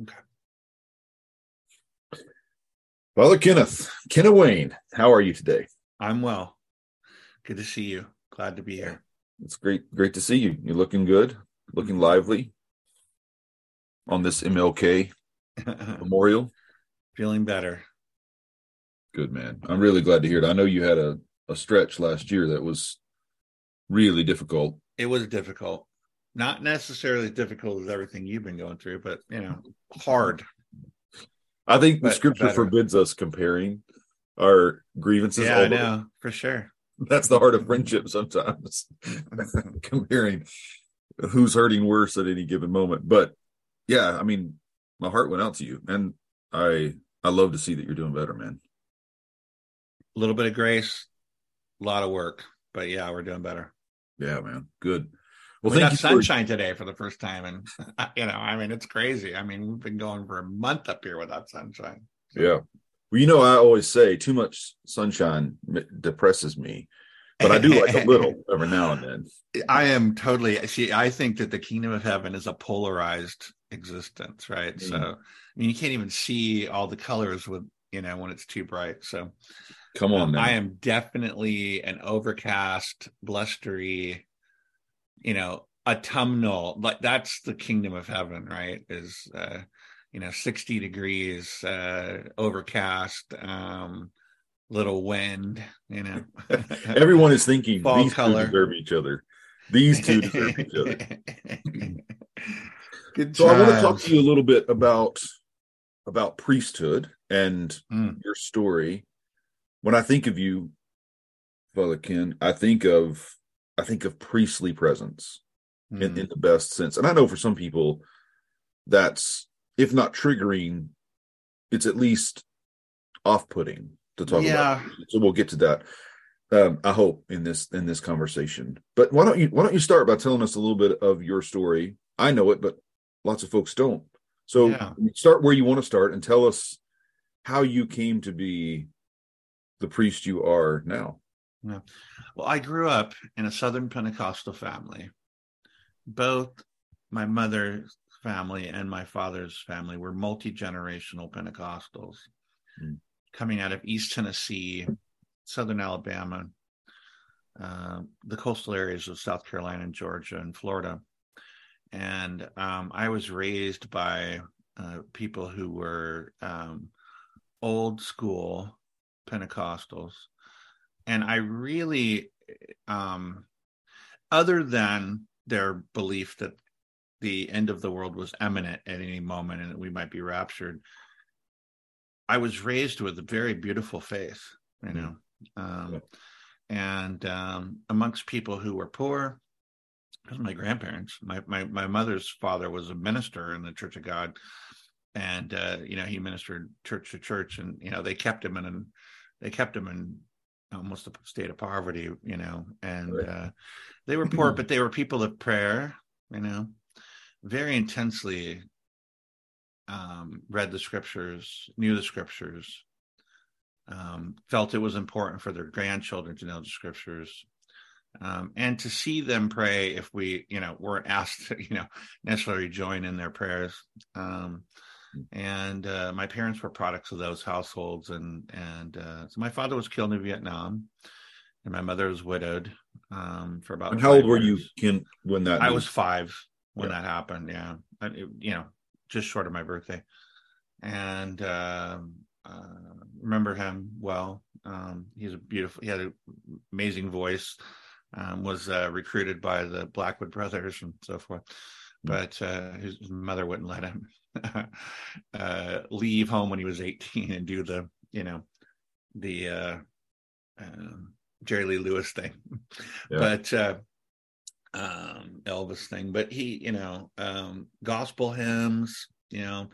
Okay. Father Kenneth, Kenneth Wayne, how are you today? I'm well. Good to see you. Glad to be here. It's great, great to see you. You're looking good, looking lively on this MLK memorial. Feeling better. Good man. I'm really glad to hear it. I know you had a, a stretch last year that was really difficult. It was difficult. Not necessarily as difficult as everything you've been going through, but you know, hard. I think the scripture better. forbids us comparing our grievances. yeah, I know for sure. That's the heart of friendship sometimes. comparing who's hurting worse at any given moment. But yeah, I mean, my heart went out to you. And I I love to see that you're doing better, man. A little bit of grace, a lot of work, but yeah, we're doing better. Yeah, man. Good. Well, we got you for sunshine today for the first time, and you know, I mean, it's crazy. I mean, we've been going for a month up here without sunshine. Yeah. Well, you know, I always say too much sunshine depresses me, but I do like a little every now and then. I am totally see. I think that the kingdom of heaven is a polarized existence, right? So, Mm. I mean, you can't even see all the colors with you know when it's too bright. So, Come on, um. I am definitely an overcast, blustery, you know, autumnal. Like that's the kingdom of heaven, right? Is uh, you know, sixty degrees, uh, overcast, um, little wind. You know, Everyone is thinking Fall these color. two deserve each other. These two deserve each other. Good So I want to talk to you a little bit about about priesthood and Mm. your story. When I think of you, Father Ken, I think of I think of priestly presence in, Mm. in the best sense. And I know for some people that's if not triggering, it's at least off-putting to talk Yeah. about. So we'll get to that. Um, I hope in this in this conversation. But why don't you why don't you start by telling us a little bit of your story? I know it, but lots of folks don't. So Yeah. start where you want to start and tell us how you came to be the priest you are now. Well, I grew up in a Southern Pentecostal family. Both my mother's family and my father's family were multi generational Pentecostals Mm. coming out of East Tennessee, Southern Alabama, uh, the coastal areas of South Carolina and Georgia and Florida. And um, I was raised by uh, people who were um, old school Pentecostals and I really, um, other than their belief that the end of the world was imminent at any moment and that we might be raptured, I was raised with a very beautiful faith, you know, um, and um, amongst people who were poor. Because my grandparents, my, my my mother's father was a minister in the Church of God, and uh, you know he ministered church to church, and you know they kept him in an they kept him in almost a state of poverty, you know, and Right. uh, they were poor, but they were people of prayer, you know, very intensely um, read the scriptures, knew the scriptures, um, felt it was important for their grandchildren to know the scriptures. Um, and to see them pray if we, you know, weren't asked to, you know, necessarily join in their prayers. Um, and uh, my parents were products of those households and and uh, so my father was killed in vietnam and my mother was widowed um, for about And how old five were you. Ken, when that i was five when Yeah. that happened yeah. I, it- you know just short of my birthday. And um, uh, remember him well. Um, he's a beautiful he had an amazing voice um, was uh, recruited by the blackwood brothers and so forth. But uh, his mother wouldn't let him uh, leave home when he was 18 and do the you know the uh, um, Jerry Lee Lewis thing, Yeah. but uh, um, Elvis thing. But he, you know, um, gospel hymns, you know,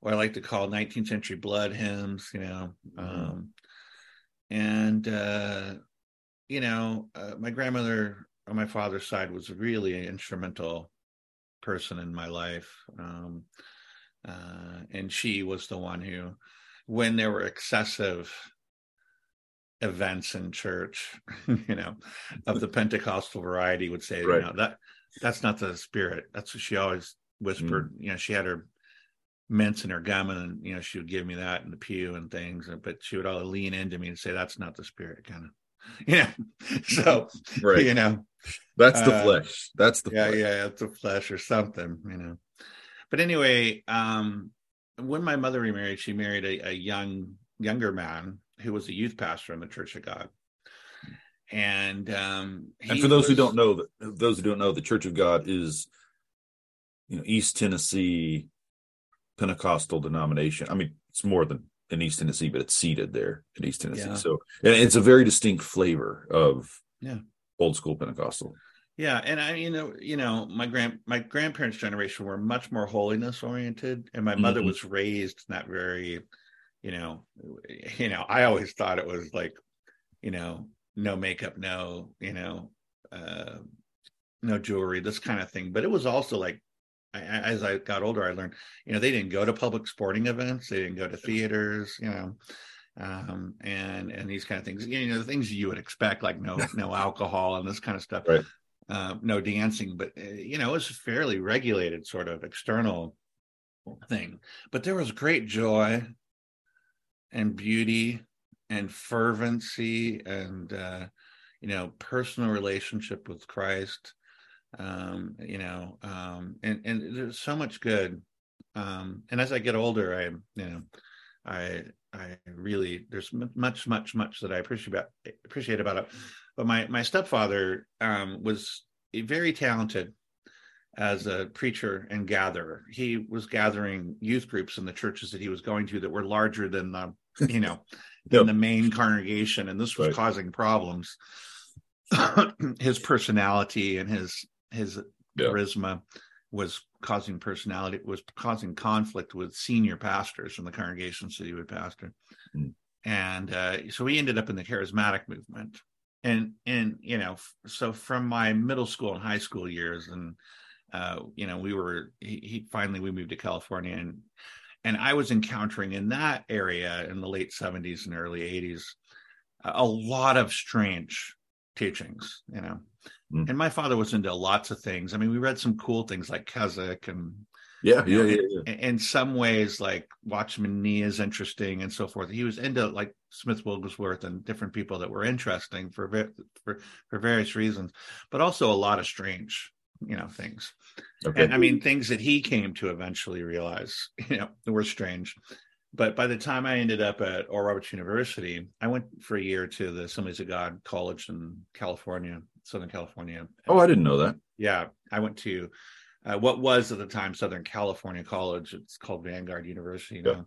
what I like to call 19th century blood hymns, you know, um, and uh, you know, uh, my grandmother on my father's side was really an instrumental person in my life. Um, uh, and she was the one who, when there were excessive events in church, you know, of the Pentecostal variety, would say, Right. you know, that that's not the spirit. That's what she always whispered. You know, she had her mints in her gum and you know she would give me that in the pew and things but she would all lean into me and say that's not the spirit kind of you know so right you know that's the uh, flesh that's the yeah flesh. yeah it's the flesh or something you know but anyway um when my mother remarried she married a, a young younger man who was a youth pastor in the church of god. And um and for those was, who don't know that those who don't know the church of god is you know east tennessee pentecostal denomination. I mean it's more than in east tennessee but it's seated there in east tennessee. Yeah. so and it's a very distinct flavor of yeah. old school pentecostal yeah and i you know you know my grand my grandparents generation were much more holiness oriented and my mother mm-hmm. was raised not very you know you know i always thought it was like you know no makeup, no, you know, uh, no jewelry, this kind of thing. But it was also like, I, as I got older, I learned, you know, they didn't go to public sporting events, they didn't go to theaters, you know, um, and and these kind of things. You know, the things you would expect, like no no alcohol and this kind of stuff. Right. Uh, no dancing, but uh, you know, it was a fairly regulated, sort of external thing. But there was great joy and beauty and fervency and uh, you know personal relationship with Christ. Um, you know, um, and and there's so much good. Um, and as I get older, I you know, I I really there's much much much that I appreciate about appreciate about it. But my my stepfather um, was very talented as a preacher and gatherer. He was gathering youth groups in the churches that he was going to that were larger than the you know yep. the main congregation, and this was right. causing problems. his personality and his his charisma was causing personality was causing conflict with senior pastors in the congregations that he would pastor, mm. and uh, so he ended up in the charismatic movement. And and you know, so from my middle school and high school years, and uh, you know, we were he, he finally we moved to California, and and I was encountering in that area in the late 70s and early 80s a lot of strange teachings, you know. Mm. And my father was into lots of things. I mean, we read some cool things like Keswick and yeah, yeah, yeah, yeah. In, in some ways, like Watchman Nee is interesting and so forth. He was into like Smith Wigglesworth and different people that were interesting for for for various reasons, but also a lot of strange you know things. Okay. and i mean things that he came to eventually realize you know were strange. But by the time i ended up at oral roberts university i went for a year to the assemblies of god college in california southern california. Oh i didn't know that. Yeah i went to uh, what was at the time southern california college. It's called vanguard university now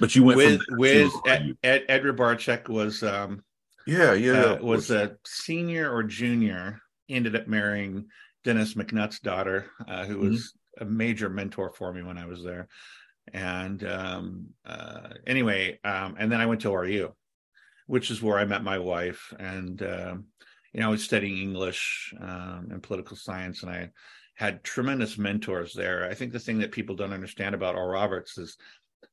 but you went with with Ed, Ed, edward barczyk was um yeah yeah uh, was a senior or junior ended up marrying Dennis McNutt's daughter, uh, who mm-hmm. was a major mentor for me when I was there. And um, uh, anyway, um, and then I went to RU, which is where I met my wife. And, um, you know, I was studying English um, and political science, and I had tremendous mentors there. I think the thing that people don't understand about Oral Roberts is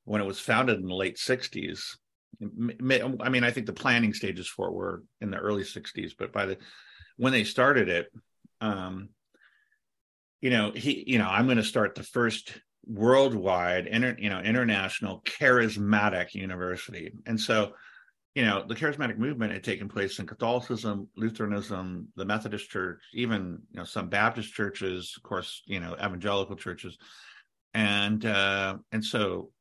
when it was founded in the late 60s, I mean, I think the planning stages for it were in the early 60s, but by the when they started it, um, you know, he, you know, I'm going to start the first worldwide, inter, you know, international charismatic university. And so, you know, the charismatic movement had taken place in Catholicism, Lutheranism, the Methodist Church, even you know some Baptist churches, of course, you know, evangelical churches, and uh, and so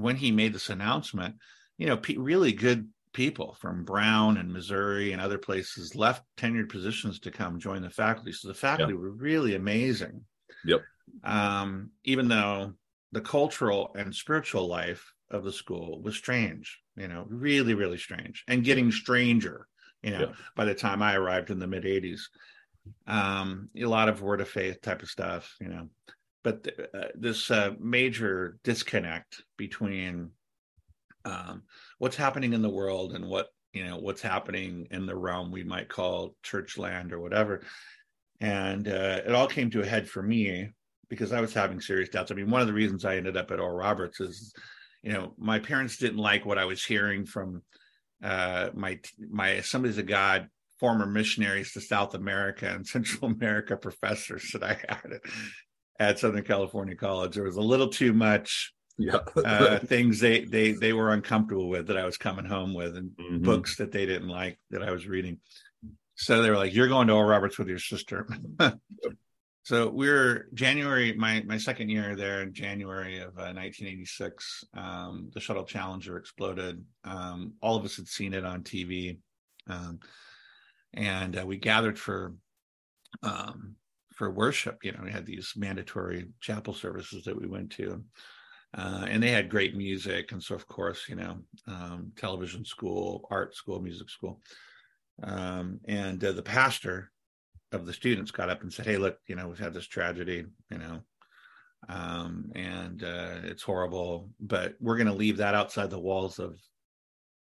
when he made this announcement, you know, really good people from Brown and Missouri and other places left tenured positions to come join the faculty. So the faculty yep. were really amazing. Yep. Um, even though the cultural and spiritual life of the school was strange, you know, really, really strange and getting stranger, you know, yep. by the time I arrived in the mid 80s. Um, a lot of word of faith type of stuff, you know, but th- uh, this uh, major disconnect between um, what's happening in the world and what you know what's happening in the realm we might call church land or whatever. And uh, it all came to a head for me because i was having serious doubts. I mean one of the reasons i ended up at oral roberts is you know my parents didn't like what i was hearing from uh, my my assemblies of god former missionaries to south america and central america professors that i had at Southern California College. There was a little too much Yeah. uh, things they they they were uncomfortable with that I was coming home with, and Mhm. books that they didn't like that I was reading. So they were like, "You're going to Oral Roberts with your sister." so we are January my my second year there in January of uh, 1986. Um, the shuttle Challenger exploded. Um, all of us had seen it on TV, um, and uh, we gathered for um, for worship. You know, we had these mandatory chapel services that we went to. Uh, and they had great music and so of course you know um, television school art school music school um, and uh, the pastor of the students got up and said hey look you know we've had this tragedy you know um, and uh, it's horrible but we're going to leave that outside the walls of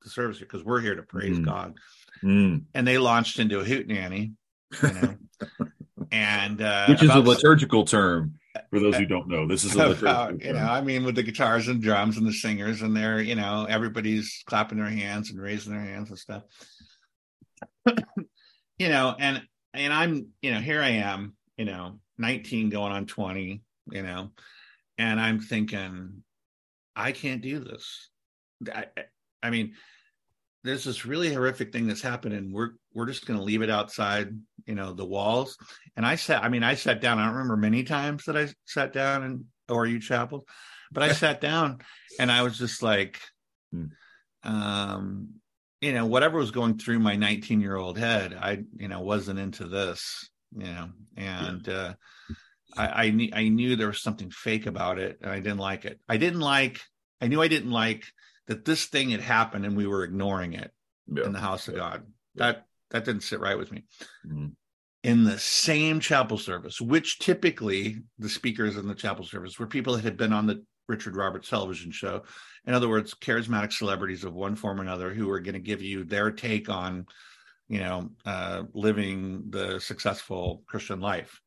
the service because we're here to praise Mm. god Mm. and they launched into a hoot nanny you know and uh, Which is a liturgical term for those who don't know. This is a liturgical about, you know. I mean, with the guitars and drums and the singers, and they're, you know, everybody's clapping their hands and raising their hands and stuff. you know, and and I'm, you know, here I am, you know, 19 going on 20, you know, and I'm thinking, I can't do this. I, I mean, there's this really horrific thing that's happened, and we're we're just going to leave it outside, you know, the walls. And I sat, I mean, I sat down. I don't remember many times that I sat down in ORU chapel, but I sat down and I was just like, Hmm. um, you know, whatever was going through my 19 year old head, I, you know, wasn't into this, you know, and uh, I, I knew I knew there was something fake about it, and I didn't like it. I didn't like. I knew I didn't like that this thing had happened, and we were ignoring it Yeah. in the house of Yeah. God. That that didn't sit right with me. Mhm. In the same chapel service, which typically the speakers in the chapel service were people that had been on the Richard Roberts television show. In other words, charismatic celebrities of one form or another who were going to give you their take on, you know, uh, living the successful Christian life.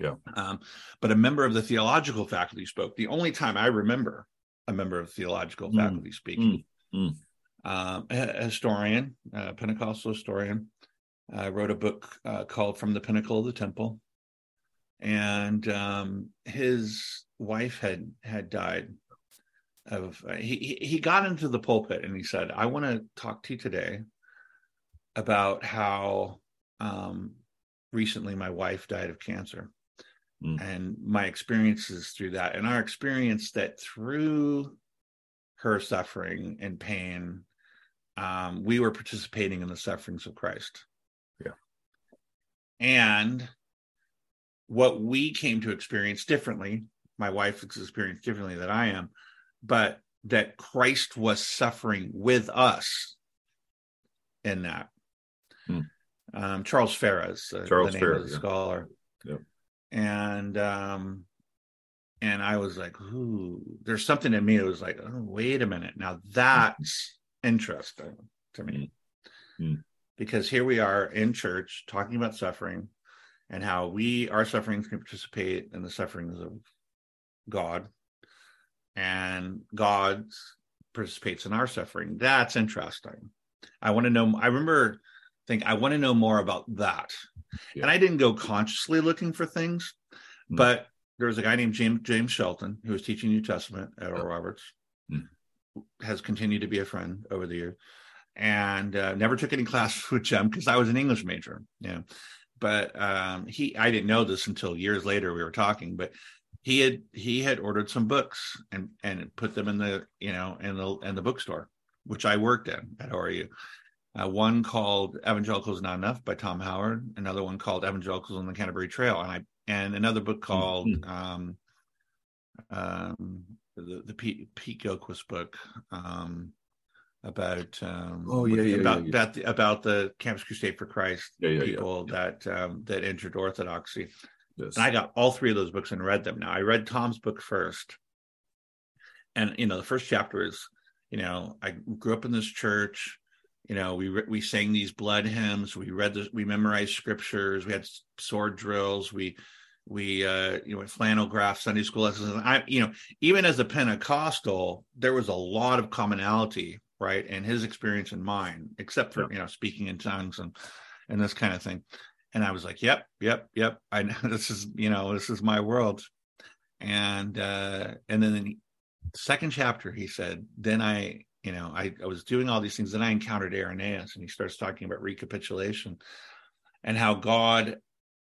Yeah. Um, but a member of the theological faculty spoke. The only time I remember a member of theological Mm. faculty speaking. Mm. Um, a a historian, a Pentecostal historian, uh, wrote a book uh, called "From the Pinnacle of the Temple," and um, his wife had had died of. Uh, he he- he got into the pulpit and he said, "I want to talk to you today about how um, recently my wife died of cancer." Mm. And my experiences through that, and our experience that through her suffering and pain, um, we were participating in the sufferings of Christ. And what we came to experience differently, my wife experienced differently than I am, but that Christ was suffering with us in that. Hmm. Um, Charles Farah, uh, Charles Farah, yeah. scholar. And um, and I was like, ooh, there's something in me that was like, oh, wait a minute. Now that's interesting to me. Mm. Because here we are in church talking about suffering and how we, our sufferings can participate in the sufferings of God and God participates in our suffering. That's interesting. I want to know, I remember think I want to know more about that. Yeah. And I didn't go consciously looking for things, Mm. but there was a guy named James James Shelton who was teaching New Testament at Oral Roberts, Mm. has continued to be a friend over the years, and uh, never took any classes with Jim because I was an English major. Yeah, but um, he I didn't know this until years later we were talking, but he had he had ordered some books and and put them in the you know in the in the bookstore which I worked in at ORU. Uh, one called Evangelicals Not Enough by Tom Howard, another one called Evangelicals on the Canterbury Trail, and I and another book called Mhm. um, um, the the Pete, Pete Gillquist book um, about um, Oh, yeah, yeah, about yeah, yeah. about the, about the Campus Crusade for Christ people that um, that entered Orthodoxy. Yes. And I got all three of those books and read them. Now I read Tom's book first. And you know, the first chapter is, you know, I grew up in this church. You know, we re- we sang these blood hymns. We read this. We memorized scriptures. We had sword drills. We we uh you know flannel graph Sunday school lessons. And I you know even as a Pentecostal, there was a lot of commonality, right, and his experience and mine, except for Yeah. you know speaking in tongues and and this kind of thing. And I was like, yep, yep, yep. I know this is, you know, this is my world. and uh and then the second chapter he said then i you know I, I was doing all these things then i encountered irenaeus and he starts talking about recapitulation and how god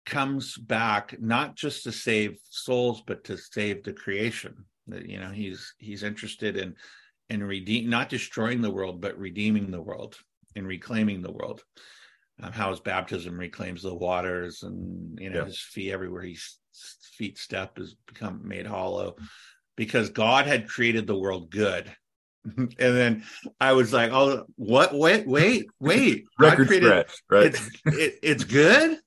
comes back not just to save souls but to save the creation that you know he's he's interested in in redeem not destroying the world but redeeming the world and reclaiming the world um, how his baptism reclaims the waters and you know yeah. his feet everywhere his feet step has become made hollow because god had created the world good and then I was like, "Oh, what? Wait, wait, wait!" Record created, scratch, right? It's, it, it's good,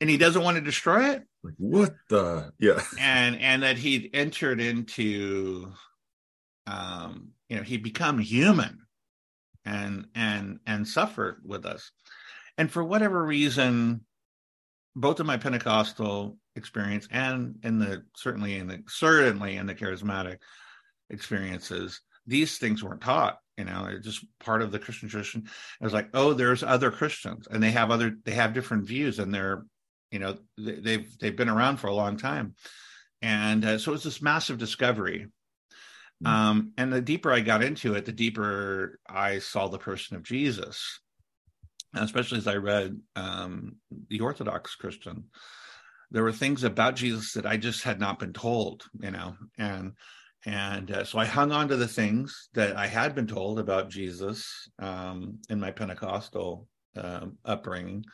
and he doesn't want to destroy it. Like what the? Yeah, and and that he'd entered into, um, you know, he'd become human, and and and suffered with us, and for whatever reason, both of my Pentecostal experience and in the certainly in the certainly in the charismatic experiences these things weren't taught you know they're just part of the christian tradition. It was like oh there's other christians and they have other they have different views and they're you know they've they've been around for a long time. And uh, so it was this massive discovery mm-hmm. um and the deeper i got into it the deeper i saw the person of jesus especially as i read um the orthodox christian there were things about jesus that i just had not been told you know and and uh, so I hung on to the things that I had been told about Jesus um, in my Pentecostal um, upbringing,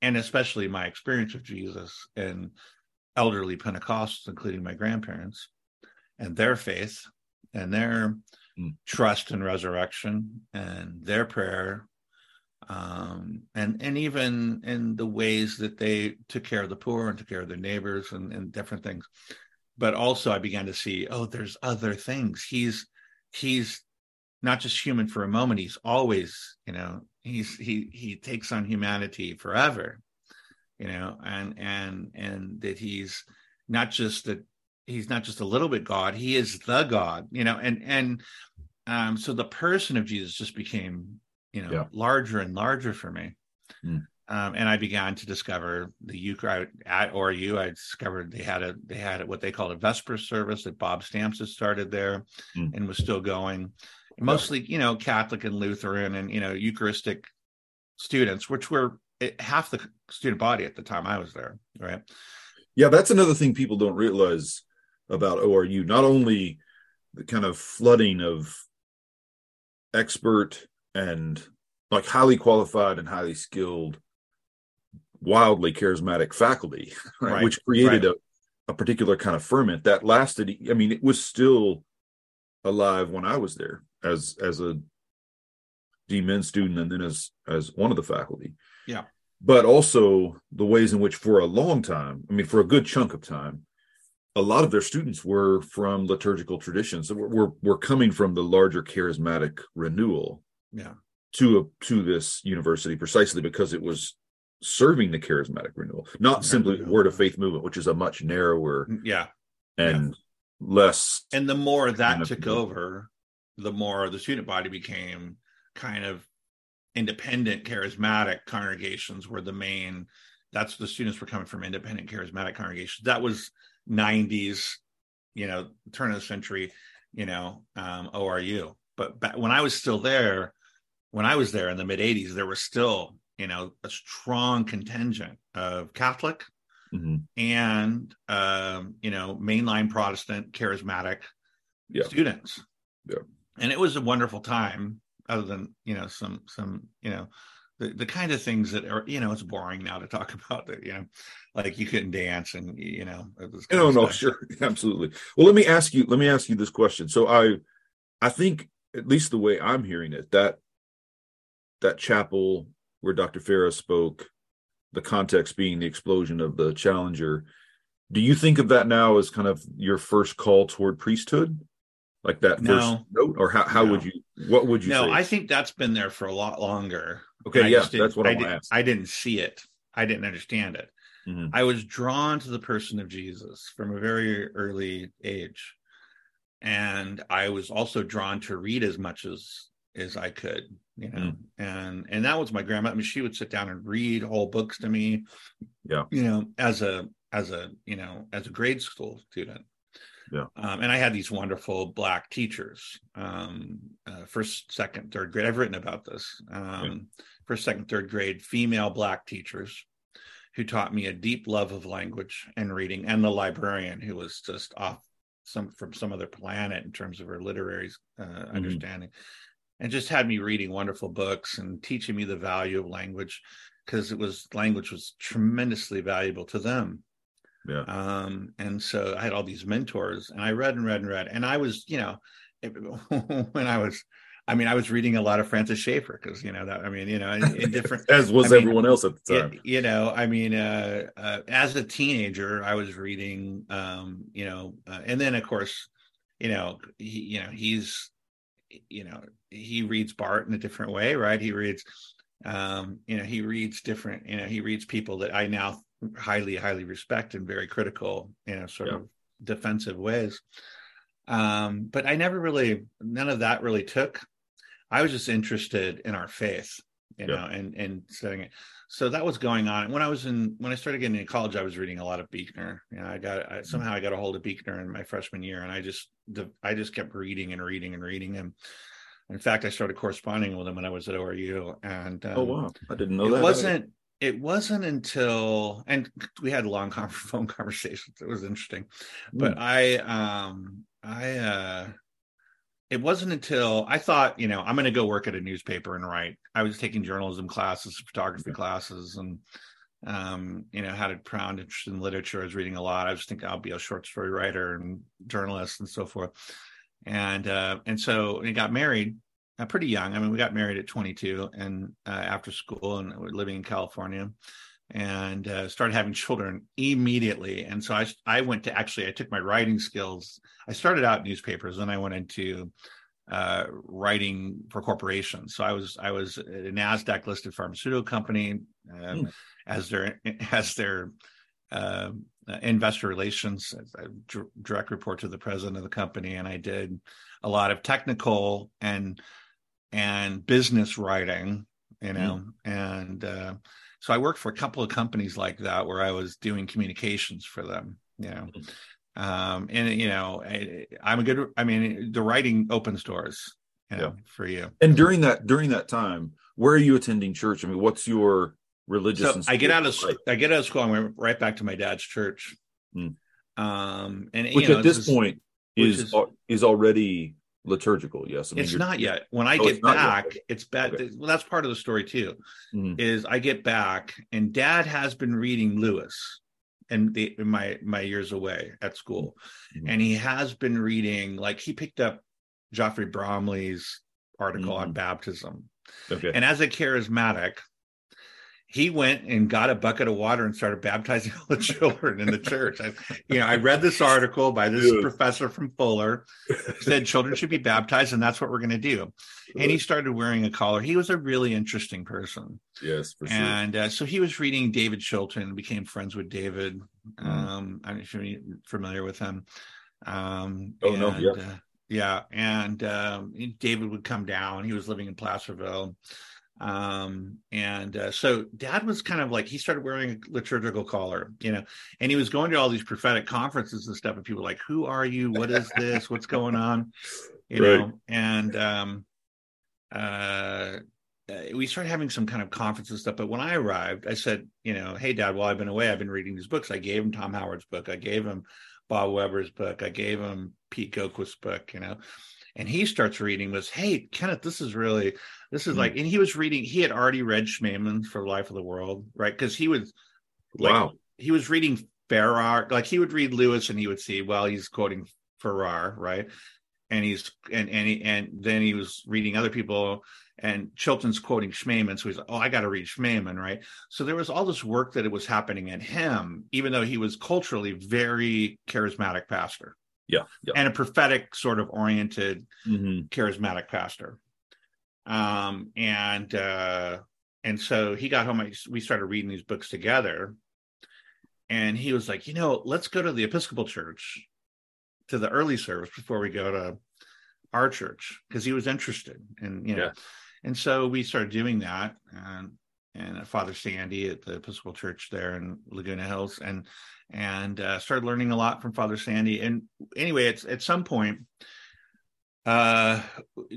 and especially my experience with Jesus in elderly Pentecostals, including my grandparents, and their faith and their mm. trust in resurrection and their prayer um, and and even in the ways that they took care of the poor and took care of their neighbors and, and different things but also I began to see, oh, there's other things. He's he's not just human for a moment. He's always, you know, he's he he takes on humanity forever, you know, and and and that he's not just that he's not just a little bit God. He is the God, you know, and and um, so the person of Jesus just became, you know, yeah. larger and larger for me. Mm. Um, and I began to discover the Eucharist at ORU. I discovered they had a they had what they called a Vesper service that Bob Stamps had started there, mm. and was still going. Mostly, you know, Catholic and Lutheran and you know Eucharistic students, which were eh, half the student body at the time I was there. Right. Yeah, that's another thing people don't realize about ORU. Not only the kind of flooding of expert and like highly qualified and highly skilled wildly charismatic faculty, right? Right. which created right. a, a particular kind of ferment that lasted. I mean, it was still alive when I was there as as a DMin student and then as as one of the faculty. Yeah. But also the ways in which for a long time, I mean, for a good chunk of time, a lot of their students were from liturgical traditions. So we're, we're, we're coming from the larger charismatic renewal. Yeah. To a to this university precisely because it was serving the charismatic renewal, not simply the word of faith movement, which is a much narrower, mm, yeah, and yeah. less. And the more that took over, the more the student body became kind of independent charismatic congregations were the main. That's the students were coming from independent charismatic congregations. That was 90s, you know, turn of the century, you know, um, ORU. But back, when I was still there, when I was there in the mid 80s, there was still you know a strong contingent of Catholic mm-hmm. and um, you know mainline Protestant charismatic yeah. students. Yeah, and it was a wonderful time. Other than you know some some you know the, the kind of things that are you know it's boring now to talk about that you know like you couldn't dance and you know oh, no no sure absolutely well let me ask you let me ask you this question so i i think at least the way i'm hearing it that that chapel where Dr. Farah spoke, the context being the explosion of the Challenger. Do you think of that now as kind of your first call toward priesthood? Like that no. first note? Or how, how no. would you, what would you no, say? I think that's been there for a lot longer. Okay, yeah, that's what I, I did, I didn't see it. I didn't understand it. Mm-hmm. I was drawn to the person of Jesus from a very early age. And I was also drawn to read as much as as I could, you know. Mm. And and that was my grandma. I mean, she would sit down and read whole books to me. Yeah. You know, as a as a, you know, as a grade school student. Yeah. Um, and I had these wonderful black teachers, um, uh, first, second, third grade. I've written about this. Um, First, second, third grade female black teachers who taught me a deep love of language and reading, and the librarian who was just off some from some other planet in terms of her literary uh, Mm-hmm. understanding, and just had me reading wonderful books and teaching me the value of language because it was language was tremendously valuable to them. Yeah. Um, and so I had all these mentors, and I read and read and read, and I was, you know, when I was. I mean, I was reading a lot of Francis Schaeffer because you know that. I mean, you know, in, in different As was I mean, everyone else at the time. y- you know i mean uh, uh as a teenager i was reading um you know uh, and then of course you know he you know he's you know he reads barth in a different way right he reads um you know he reads different you know he reads people that i now highly highly respect in very critical you know sort Yeah. of defensive ways um but i never really none of that really took i was just interested in our faith you Yeah. know and and studying it. So that was going on. When i was in when i started getting into college i was reading a lot of Buechner. You know i got I, somehow i got a hold of Buechner in my freshman year and i just the, i just kept reading and reading and reading him. In fact i started corresponding with him when i was at oru and um, oh wow, I didn't know it that. wasn't it wasn't until and we had long phone conversations. It was interesting. But i um i uh it wasn't until i thought you know i'm going to go work at a newspaper and write. I was taking journalism classes photography classes and um you know had a profound interest in literature. I was reading a lot. I was thinking i'll be a short story writer and journalist and so forth. And uh and so we got married uh, pretty young. I mean, we got married at 22 and uh, after school, and we're living in California, and uh, started having children immediately. And so I, I went to actually, I took my writing skills. I started out in newspapers, then I went into uh, writing for corporations. So I was, I was at a Nasdaq listed pharmaceutical company um, Hmm. as their, as their. Uh, investor relations, direct report to the president of the company, and I did a lot of technical and and business writing you know and uh, so i worked for a couple of companies like that where i was doing communications for them you know um and you know I, i'm a good i mean the writing opens doors you know, for you And during that during that time, where are you attending church? I mean, what's your religious? so i get out of spiritual i get out of school i went right back to my dad's church Hmm. um and which you know, at this is- point is is- is already liturgical. Yes, I mean, it's not yet when i Oh, get it's yet. back it's bad Okay. well that's part of the story too Mhm. is I get back and dad has been reading Lewis and the in my my years away at school. Mhm. And he has been reading like he picked up Geoffrey Bromiley's article on Mhm. baptism. Okay. And as a charismatic, he went and got a bucket of water and started baptizing all the children in the church. I, you know, I read this article by this Yeah. professor from Fuller said children should be baptized, and that's what we're going to do. And he started wearing a collar. He was a really interesting person yes, for sure. and uh, so he was reading David Chilton, became friends with David. Mm. Um, I'm not sure you're familiar with him. Um, Oh, no, yeah. uh, yeah, and um, David would come down. He was living in Placerville, um, and uh, so Dad was kind of like he started wearing a liturgical collar, you know, and he was going to all these prophetic conferences and stuff, and people were like, "Who are you? What is this? What's going on?" You Right. know, and um, uh, uh, we started having some kind of conference and stuff. But when I arrived, I said, you know, hey, Dad, while I've been away, I've been reading these books. I gave him Tom Howard's book. I gave him Bob Webber's book. I gave him Pete Gillquist's book, you know. And he starts reading was, hey, Kenneth, this is really, this is Hmm. like, and he was reading, he had already read Schmemann for Life of the World, right? Because he was like, wow. he was reading Farrer, like he would read Lewis and he would see, well, he's quoting Farrer, right? And he's and and he, and then he was reading other people, and Chilton's quoting Schmemann, so he's like, oh, I got to read Schmemann, right? So there was all this work that it was happening in him, even though he was culturally very charismatic pastor Yeah. Yeah. and a prophetic sort of oriented Mhm. charismatic pastor. Um, and uh, and so he got home. I, we started reading these books together, and he was like, you know, let's go to the Episcopal Church to the early service before we go to our church because he was interested, and you know, Yeah. and so we started doing that, and and Father Sandy at the Episcopal Church there in Laguna Hills, and and uh, started learning a lot from Father Sandy. And anyway, it's at some point, uh,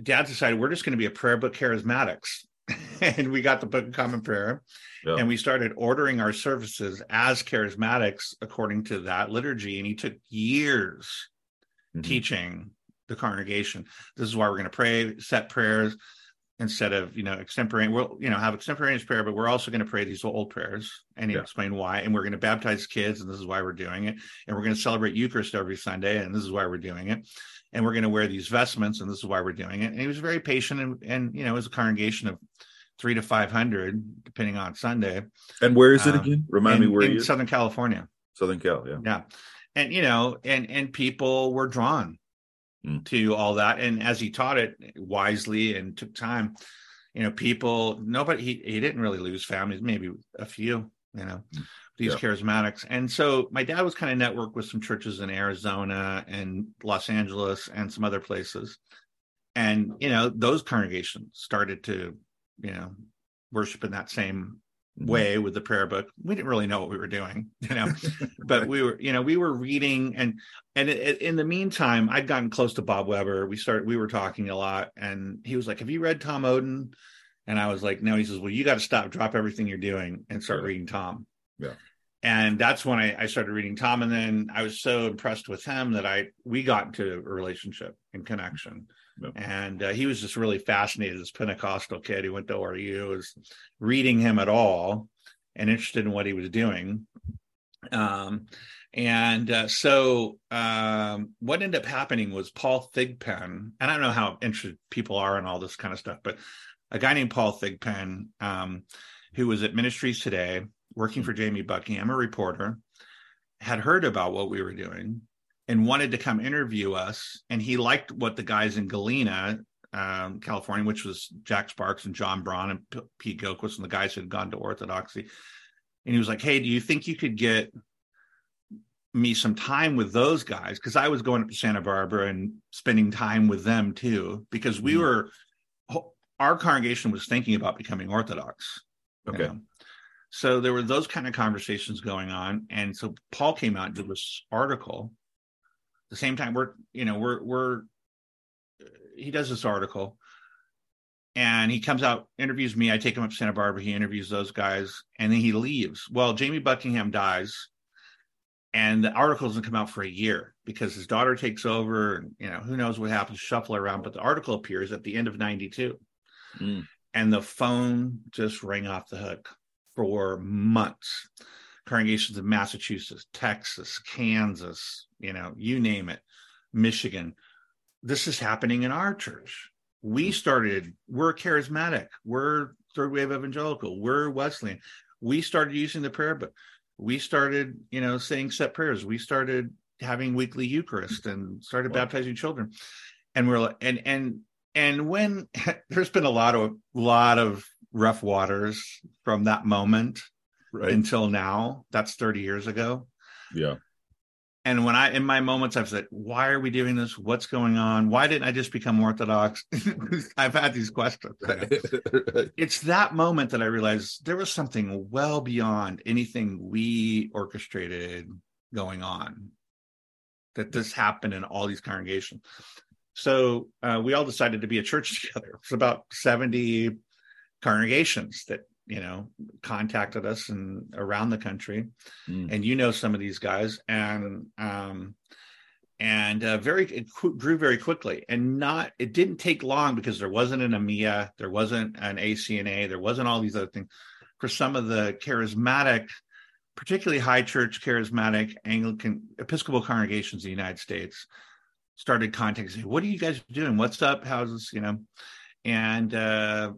Dad decided we're just going to be a prayer book charismatics, and we got the Book of Common Prayer, yeah. and we started ordering our services as charismatics according to that liturgy. And he took years mm-hmm. teaching the congregation. This is why we're going to pray, set prayers instead of you know extemporaneous we'll you know have extemporaneous prayer but we're also going to pray these old prayers and yeah. explain why and we're going to baptize kids and this is why we're doing it and we're going to celebrate eucharist every sunday and this is why we're doing it and we're going to wear these vestments and this is why we're doing it and he was very patient and, and you know it was a congregation of three to five hundred depending on sunday. And where is it um, again? Remind in, me where in southern california. Southern cal yeah. Yeah. And you know and and people were drawn mm. to all that. And as he taught it wisely and took time, you know, people, nobody, he, he didn't really lose families, maybe a few, you know, mm. these yeah. charismatics. And so my dad was kind of networked with some churches in Arizona and Los Angeles and some other places. And, you know, those congregations started to, you know, worship in that same. Mm-hmm. way with the prayer book. We didn't really know what we were doing you know but we were you know we were reading and and it, in the meantime i'd gotten close to bob webber. We started we were talking a lot and he was like have you read tom oden and i was like no. He says well you got to stop drop everything you're doing and start reading tom. Yeah. And that's when I, I started reading tom and then i was so impressed with him that i we got into a relationship and connection and uh, he was just really fascinated. This Pentecostal kid who went to ORU was reading him at all and interested in what he was doing. Um, and uh, so um, what ended up happening was Paul Thigpen, and I don't know how interested people are in all this kind of stuff, but a guy named Paul Thigpen, um, who was at Ministries Today, working for Jamie Buckingham, a reporter, had heard about what we were doing and wanted to come interview us. And he liked what the guys in Goleta, um, California, which was Jack Sparks and Jon Braun and P- Pete Gillquist and the guys who had gone to Orthodoxy. And he was like, Hey, do you think you could get me some time with those guys? Because I was going up to Santa Barbara and spending time with them too, because we mm-hmm. were, our congregation was thinking about becoming Orthodox. Okay. You know? So there were those kind of conversations going on. And so Paul came out and did this article the same time we're you know we're we're he does this article and he comes out interviews me. I take him up to santa barbara. He interviews those guys and then he leaves. Well jamie buckingham dies and the article doesn't come out for a year because his daughter takes over and you know who knows what happens shuffle around. But the article appears at the end of 92 mm. and the phone just rang off the hook for months. Congregations in massachusetts texas kansas you know, you name it, Michigan. This is happening in our church. We hmm. started, we're charismatic, we're third wave evangelical, we're Wesleyan. We started using the prayer book. We started, you know, saying set prayers. We started having weekly Eucharist and started wow. baptizing children. And we're and and and when there's been a lot of lot of rough waters from that moment right. until now. That's 30 years ago. Yeah. And when I, in my moments, I've said, why are we doing this? What's going on? Why didn't I just become Orthodox? I've had these questions. it's that moment that I realized there was something well beyond anything we orchestrated going on, that this happened in all these congregations. So uh, we all decided to be a church together. It's about 70 congregations that you know contacted us and around the country. Mm. and you know some of these guys. And um and uh, very it grew very quickly. And not it didn't take long because there wasn't an AMiA there wasn't an ACNA there wasn't all these other things. For some of the charismatic particularly high church charismatic Anglican Episcopal congregations in the United States started contacting what are you guys doing? What's up? How's this? You know? And uh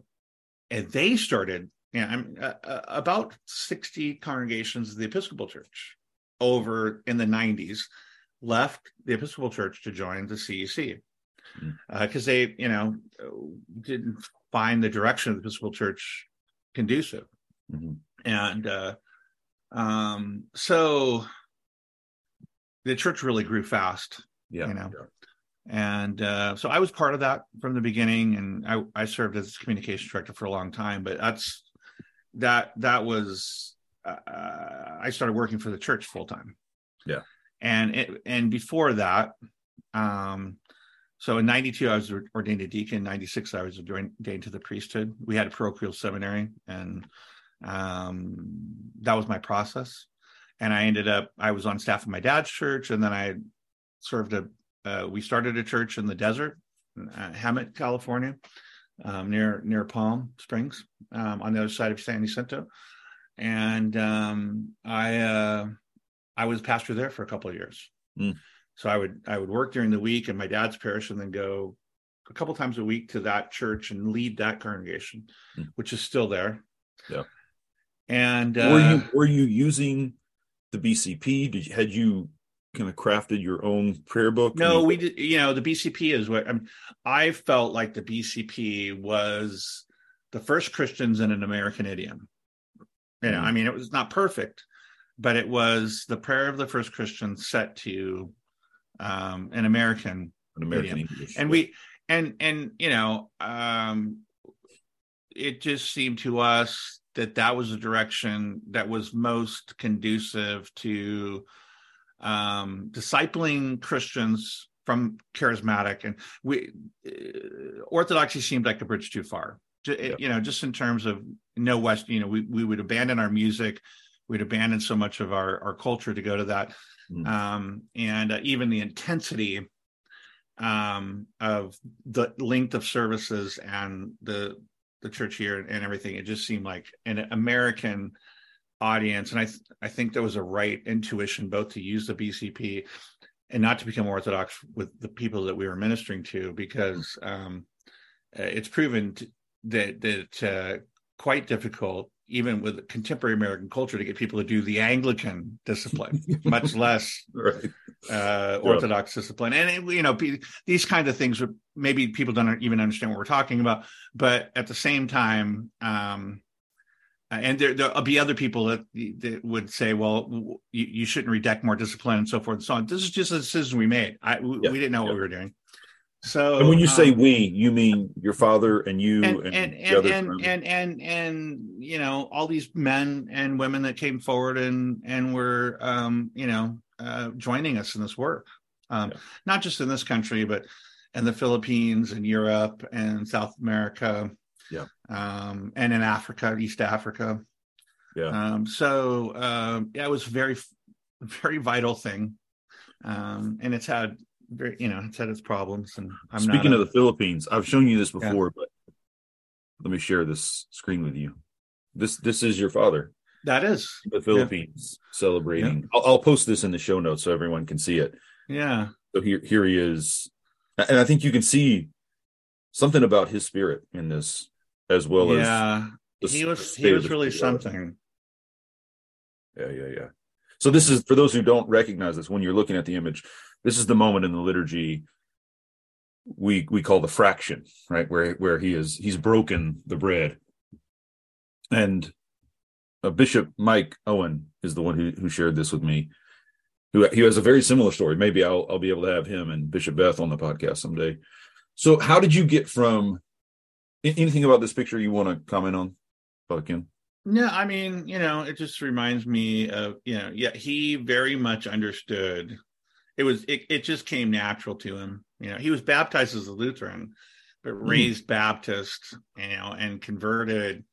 and they started yeah, I'm uh, uh, about 60 congregations of the Episcopal Church over in the 90s left the Episcopal Church to join the CEC because mm. uh, they, you know, didn't find the direction of the Episcopal Church conducive. Mm-hmm. And uh, um, so the church really grew fast. Yeah. You know, yeah. And uh, so I was part of that from the beginning, and I, I served as communication director for a long time. But that's that that was uh, I started working for the church full time. Yeah, and it, and before that, um, so in '92 I was ordained a deacon. '96 I was ordained to the priesthood. We had a parochial seminary, and um, that was my process. And I ended up I was on staff of my dad's church, and then I served a. Uh, we started a church in the desert, uh, Hemet, California, um, near near Palm Springs, um, on the other side of San Jacinto, and um, I uh, I was pastor there for a couple of years. Mm. So I would I would work during the week in my dad's parish, and then go a couple times a week to that church and lead that congregation, mm. which is still there. Yeah. And uh, were you were you using the BCP? Did you, had you kind of crafted your own prayer book? No, we did. You know, the BCP is what I, mean, I felt like the BCP was the first Christians in an American idiom. You know, mm. I mean, it was not perfect, but it was the prayer of the first Christians set to um, an American, an American idiom. English, and we and and you know, um, it just seemed to us that that was a direction that was most conducive to um, discipling Christians from charismatic, and we uh, orthodoxy seemed like a bridge too far. Yeah. You know, just in terms of no West, you know, we we would abandon our music, we'd abandon so much of our our culture to go to that, mm. um, and uh, even the intensity um, of the length of services and the the church here and everything. It just seemed like an American audience, and I th- I think there was a right intuition both to use the BCP and not to become orthodox with the people that we were ministering to, because um, uh, it's proven to, that that uh, quite difficult even with contemporary American culture to get people to do the Anglican discipline, much less right. uh, Orthodox yeah. discipline. And it, you know, these kinds of things, maybe people don't even understand what we're talking about. But at the same time, um, and there, there'll be other people that, that would say, well, you, you, shouldn't redact more discipline and so forth and so on. This is just a decision we made. I, we, yeah. we didn't know yeah. what we were doing. So, and when you say um, we, you mean your father and you and and and and, and, and, and and you know all these men and women that came forward and and were um, you know uh, joining us in this work, um, yeah. not just in this country, but in the Philippines and Europe and South America yeah. Um, and in Africa, East Africa. Yeah. Um, so um, yeah, it was very, very vital thing. Um, and it's had very, you know, it's had its problems. And I'm speaking of the Philippines, I've shown you this before, yeah. but let me share this screen with you. This this is your father. That is the Philippines yeah. celebrating. Yeah. I'll, I'll post this in the show notes so everyone can see it. Yeah. So here here he is, and I think you can see something about his spirit in this as well yeah, as he was he was really something. Yeah, yeah, yeah. So this is for those who don't recognize this when you're looking at the image. This is the moment in the liturgy we we call the fraction, right? Where where he is he's broken the bread, and uh, Bishop Mike Owen is the one who who shared this with me. Who he has a very similar story. Maybe I'll I'll be able to have him and Bishop Beth on the podcast someday. So how did you get from Anything about this picture you want to comment on, Buckin? No, I mean, you know, it just reminds me of, you know, yeah, he very much understood. It was, it, it just came natural to him. You know, he was baptized as a Lutheran, but hmm. raised mm. Baptist, you know, and converted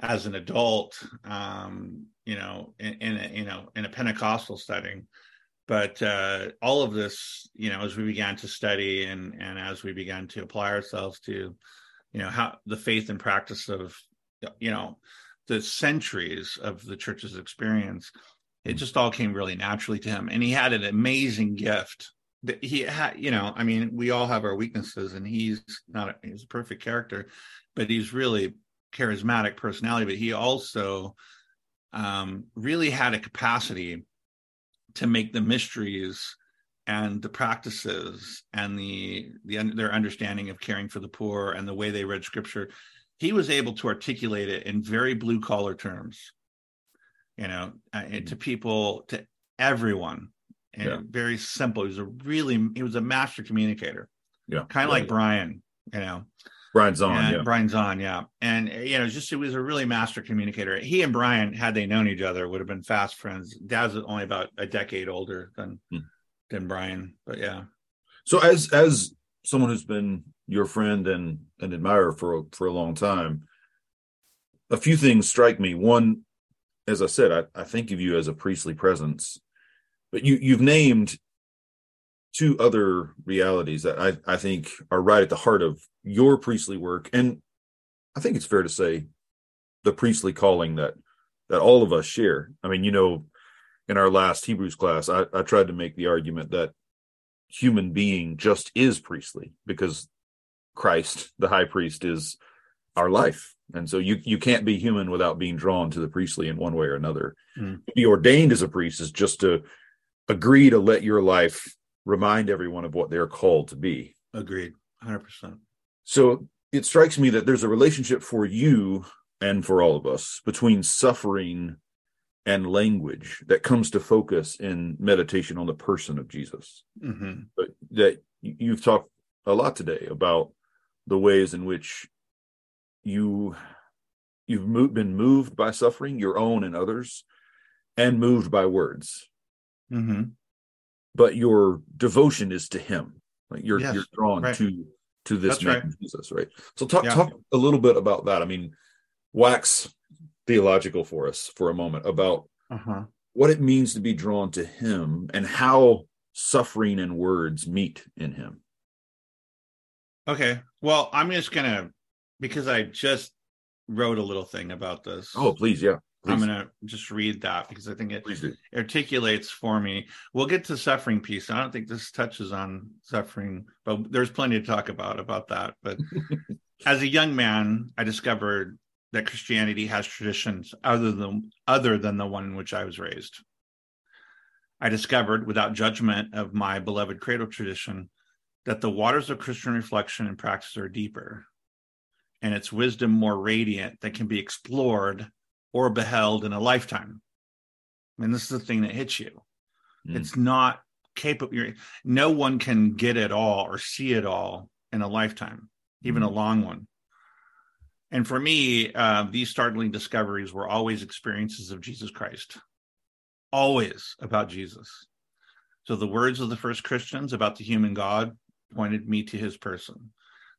as an adult, um, you know, in, in a, you know, in a Pentecostal setting. But uh, all of this, you know, as we began to study and and as we began to apply ourselves to you know how the faith and practice of you know the centuries of the church's experience it mm. just all came really naturally to him and he had an amazing gift that he had you know i mean we all have our weaknesses and he's not a, he's a perfect character but he's really charismatic personality but he also um, really had a capacity to make the mysteries and the practices and the, the their understanding of caring for the poor and the way they read scripture he was able to articulate it in very blue collar terms you know uh, to people to everyone and yeah. very simple he was a really he was a master communicator yeah kind of like brian you know Brian Zahnd, and yeah. Brian Zahnd, yeah. And you know, just it was a really master communicator. He and Brian, had they known each other, would have been fast friends. Dad's only about a decade older than Hmm. Than Brian, but yeah. So as as someone who's been your friend and an admirer for a, for a long time, a few things strike me. One, as I said, I, I think of you as a priestly presence, but you you've named two other realities that I, I think are right at the heart of your priestly work. And I think it's fair to say the priestly calling that that all of us share. I mean, you know, in our last Hebrews class, I, I tried to make the argument that human being just is priestly because Christ, the high priest, is our life. And so you you can't be human without being drawn to the priestly in one way or another. Mm. To be ordained as a priest is just to agree to let your life remind everyone of what they're called to be. Agreed. hundred percent. So it strikes me that there's a relationship for you and for all of us between suffering and language that comes to focus in meditation on the person of Jesus. hmm But that you- you've talked a lot today about the ways in which you you've mo- been moved by suffering, your own and others, and moved by words. hmm But your devotion is to Him. Like you're Yes, you're drawn right. to to this That's man right. Jesus, right? So talk Yeah. talk a little bit about that. I mean, wax theological for us for a moment about Uh-huh. what it means to be drawn to Him and how suffering and words meet in Him. Okay. Well, I'm just gonna because I just wrote a little thing about this. Oh, please, yeah. I'm gonna just read that because I think it articulates for me. We'll get to suffering piece. I don't think this touches on suffering, but there's plenty to talk about about that. But as a young man, I discovered that Christianity has traditions other than other than the one in which I was raised. I discovered, without judgment of my beloved cradle tradition, that the waters of Christian reflection and practice are deeper, and its wisdom more radiant that can be explored or beheld in a lifetime. I mean, this is the thing that hits you. Mm. It's not capable. You're, no one can get it all or see it all in a lifetime, even a long one. And for me, uh, these startling discoveries were always experiences of Jesus Christ, always about Jesus. So the words of the first Christians about the human God pointed me to his person.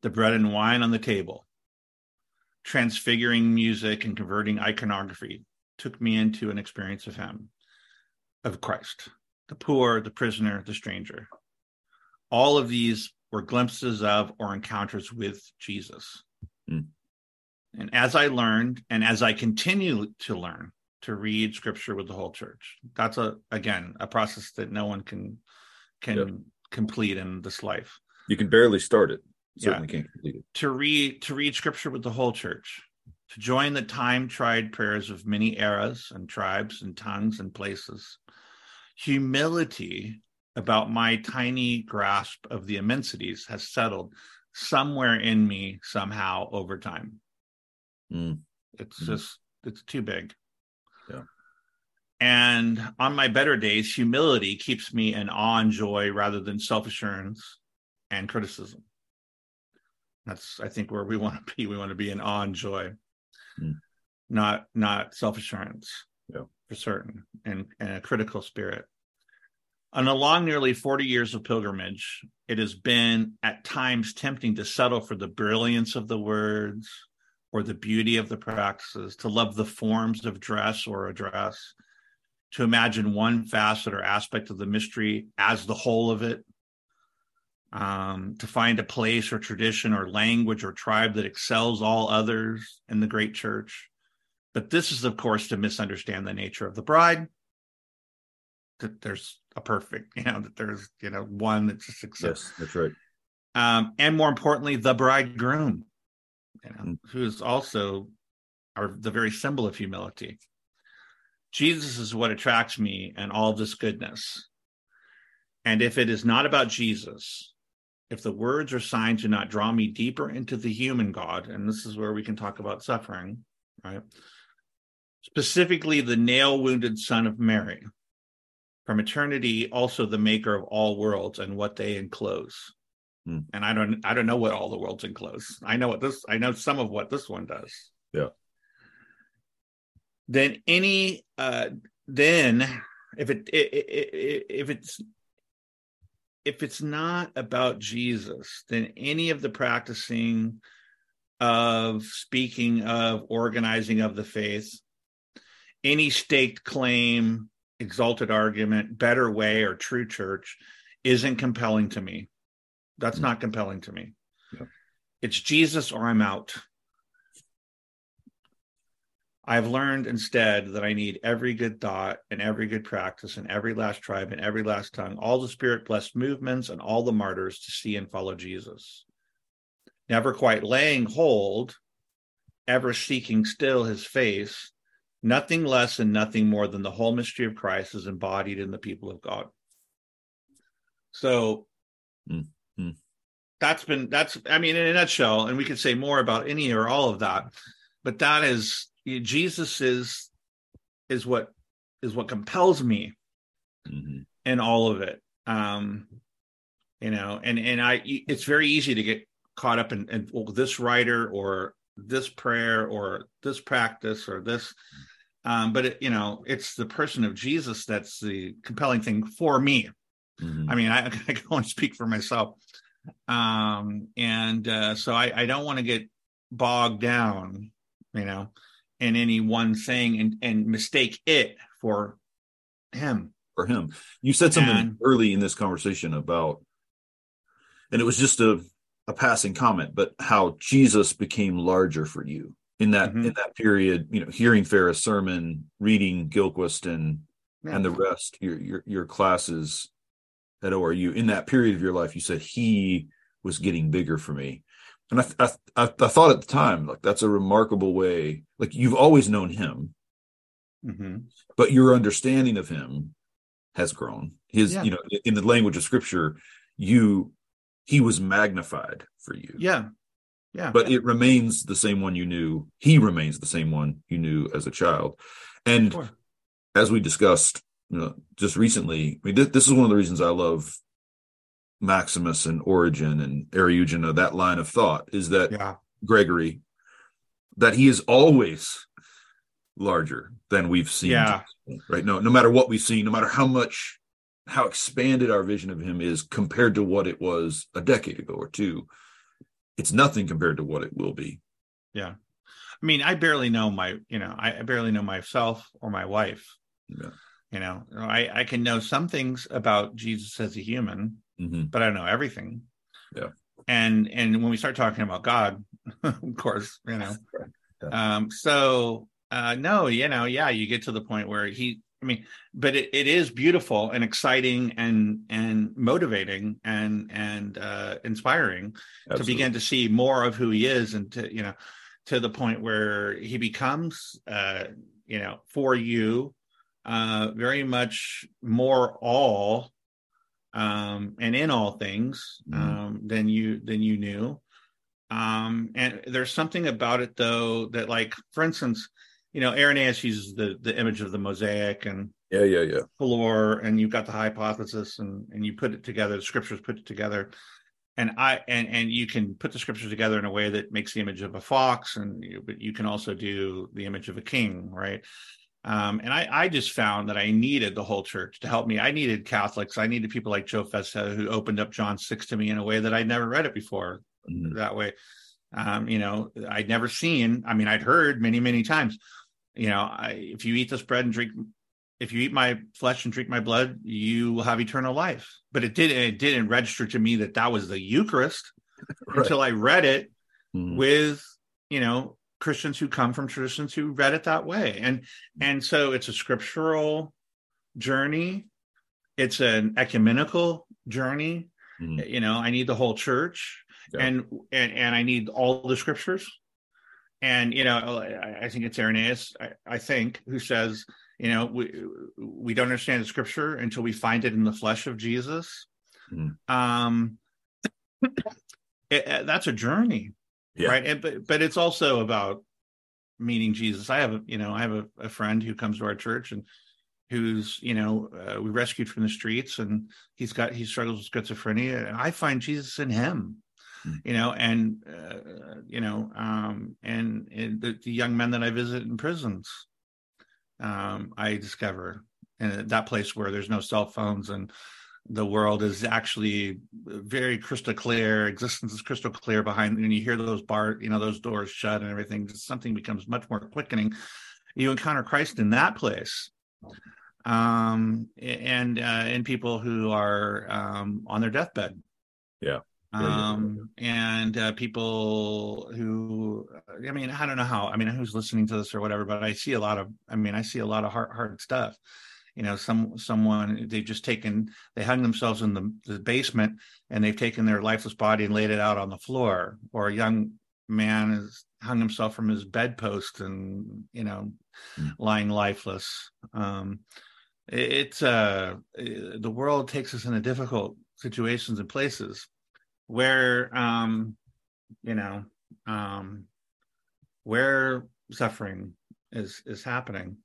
The bread and wine on the table, transfiguring music and converting iconography took me into an experience of him, of Christ, the poor, the prisoner, the stranger. All of these were glimpses of or encounters with Jesus. Mm. And as I learned, and as I continue to learn, to read scripture with the whole church, that's a again a process that no one can can Yep. complete in this life. You can barely start it. Yeah. Certainly can't complete it. to read to read scripture with the whole church to join the time tried prayers of many eras and tribes and tongues and places humility about my tiny grasp of the immensities has settled somewhere in me somehow over time Mm. it's Mhm. just it's too big Yeah. and on my better days humility keeps me in awe and joy rather than self-assurance and criticism that's i think where we want to be we want to be in awe and joy Mm. not not self-assurance Yeah. for certain and, and a critical spirit on a long nearly 40 years of pilgrimage it has been at times tempting to settle for the brilliance of the words or the beauty of the practices to love the forms of dress or address to imagine one facet or aspect of the mystery as the whole of it um, to find a place or tradition or language or tribe that excels all others in the great church. But this is, of course, to misunderstand the nature of the bride. That there's a perfect, you know, that there's, you know, one that just exists. Yes, that's right. Um, and more importantly, the bridegroom, you know, who is also are the very symbol of humility. Jesus is what attracts me and all this goodness. And if it is not about Jesus, if the words or signs do not draw me deeper into the human God, and this is where we can talk about suffering, right? Specifically, the nail wounded son of Mary, from eternity, also the maker of all worlds and what they enclose. Hmm. and I don't I don't know what all the worlds enclose. I know what this I know some of what this one does. Yeah. Then any uh then if it, it, it, it if it's if it's not about Jesus, then any of the practicing of speaking of organizing of the faith, any staked claim, exalted argument, better way, or true church isn't compelling to me. That's Mm. not compelling to me. Yeah. It's Jesus or I'm out. I've learned instead that I need every good thought and every good practice and every last tribe and every last tongue, all the spirit blessed movements and all the martyrs to see and follow Jesus. Never quite laying hold, ever seeking still his face, nothing less and nothing more than the whole mystery of Christ is embodied in the people of God. So Mm, mm. That's been that's I mean in a nutshell, and we could say more about any or all of that, but that is Jesus is is what is what compels me Mhm. in all of it. Um, you know, and and I it's very easy to get caught up in, in well, this writer or this prayer or this practice or this. Um, but it, you know, it's the person of Jesus that's the compelling thing for me. Mhm. I mean, I, I can only speak for myself. Um, and uh, so I, I don't want to get bogged down, you know, in any one thing and, and mistake it for him. for him. You said something And- early in this conversation about, and it was just a, a passing comment, but how Jesus became larger for you in that Mhm. in that period. You know, hearing Ferris' sermon, reading Gillquist and Yeah. and the rest, your your your classes at ORU in that period of your life. You said he was getting bigger for me, and I I I, I thought at the time like that's a remarkable way. Like you've always known him, Mhm. but your understanding of him has grown his Yeah. you know in the language of scripture you he was magnified for you Yeah. Yeah. but it remains the same one you knew he remains the same one you knew as a child and as we discussed you know, just recently i mean th- this is one of the reasons i love maximus and origen and eriugena that line of thought is that yeah. gregory that he is always larger than we've seen Yeah. right no no matter what we've seen no matter how much how expanded our vision of him is compared to what it was a decade ago or two it's nothing compared to what it will be Yeah. I mean, I barely know my, you know, I barely know myself or my wife. Yeah. You know, I, I can know some things about Jesus as a human, hmm but I don't know everything. Yeah. And and when we start talking about God, of course, you know. Um, so uh no, you know, yeah, you get to the point where he I mean, but it, it is beautiful and exciting and and motivating and and uh inspiring to begin to see more of who he is and to you know to the point where he becomes uh you know for you uh very much more all um and in all things Mhm. um than you than you knew. Um and there's something about it though that like for instance you know Irenaeus uses the the image of the mosaic and yeah yeah yeah. floor and you've got the hypothesis and and you put it together the scriptures put it together. And i and and you can put the scriptures together in a way that makes the image of a fox and you, but you can also do the image of a king right um, and I, I just found that I needed the whole church to help me. I needed Catholics. I needed people like Joe Festa who opened up John 6 to me in a way that I'd never read it before Mhm. that way. Um, you know, I'd never seen, I mean, I'd heard many, many times, you know, I, if you eat this bread and drink, if you eat my flesh and drink my blood, you will have eternal life. But it didn't, it didn't register to me that that was the Eucharist Right. until I read it Mhm. with, you know, Christians who come from traditions who read it that way. And, and so it's a scriptural journey. It's an ecumenical journey Mhm. you know i need the whole church Yeah. and and and i need all the scriptures and you know i, I think it's irenaeus I, I think who says you know we we don't understand the scripture until we find it in the flesh of jesus Mhm. um it- that's a journey Yeah. right and, but but it's also about meeting jesus i have a you know i have a, a friend who comes to our church and who's you know uh, we rescued from the streets and he's got he struggles with schizophrenia and i find jesus in him mm. you know and uh, you know um and, and the, the, young men that i visit in prisons um i discover and that place where there's no cell phones and the world is actually very crystal clear existence is crystal clear behind and you hear those bar you know those doors shut and everything just something becomes much more quickening you encounter christ in that place um, and uh, and people who are um, on their deathbed. Yeah. Um, and uh, people who, I mean, I don't know how. I mean, who's listening to this or whatever, but I see a lot of. I mean, I see a lot of hard, hard stuff. You know, some someone they've just taken, they hung themselves in the, the basement, and they've taken their lifeless body and laid it out on the floor. Or a young man has hung himself from his bedpost and you know, mm. lying lifeless. Um, it's uh the world takes us into difficult situations and places where um you know um where suffering is is happening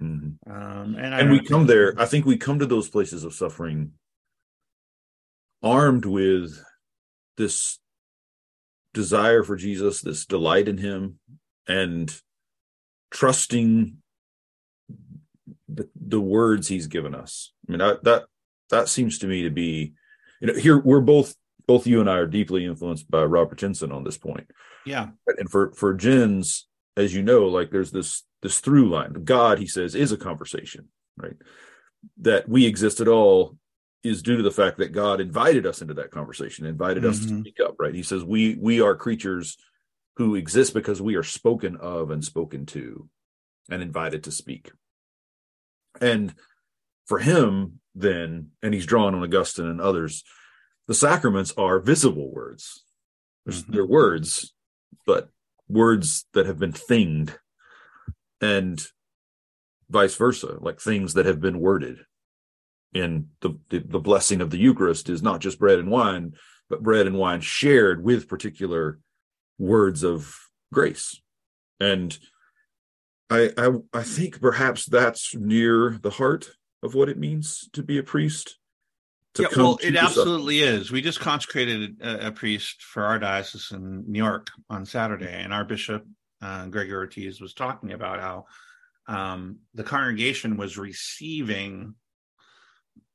mm-hmm. um and, and we come there i think we come to those places of suffering armed with this desire for jesus this delight in him and trusting the, the words he's given us. I mean, that, that that seems to me to be, you know, here we're both both you and I are deeply influenced by Robert Jenson on this point. Yeah, and for for Jens, as you know, like there's this this through line. God, he says, is a conversation, right? That we exist at all is due to the fact that God invited us into that conversation, invited mm-hmm. us to mm-hmm. speak up, right? He says we we are creatures who exist because we are spoken of and spoken to and invited to speak. And for him, then, and he's drawn on Augustine and others, the sacraments are visible words. Mm-hmm. They're words, but words that have been thinged, and vice versa, like things that have been worded. And the, the, the blessing of the Eucharist is not just bread and wine, but bread and wine shared with particular words of grace. And I, I I think perhaps that's near the heart of what it means to be a priest. yeah, well, it absolutely is. We just consecrated a, a, priest for our diocese in New York on Saturday, and our bishop uh, Gregor Ortiz was talking about how um, the congregation was receiving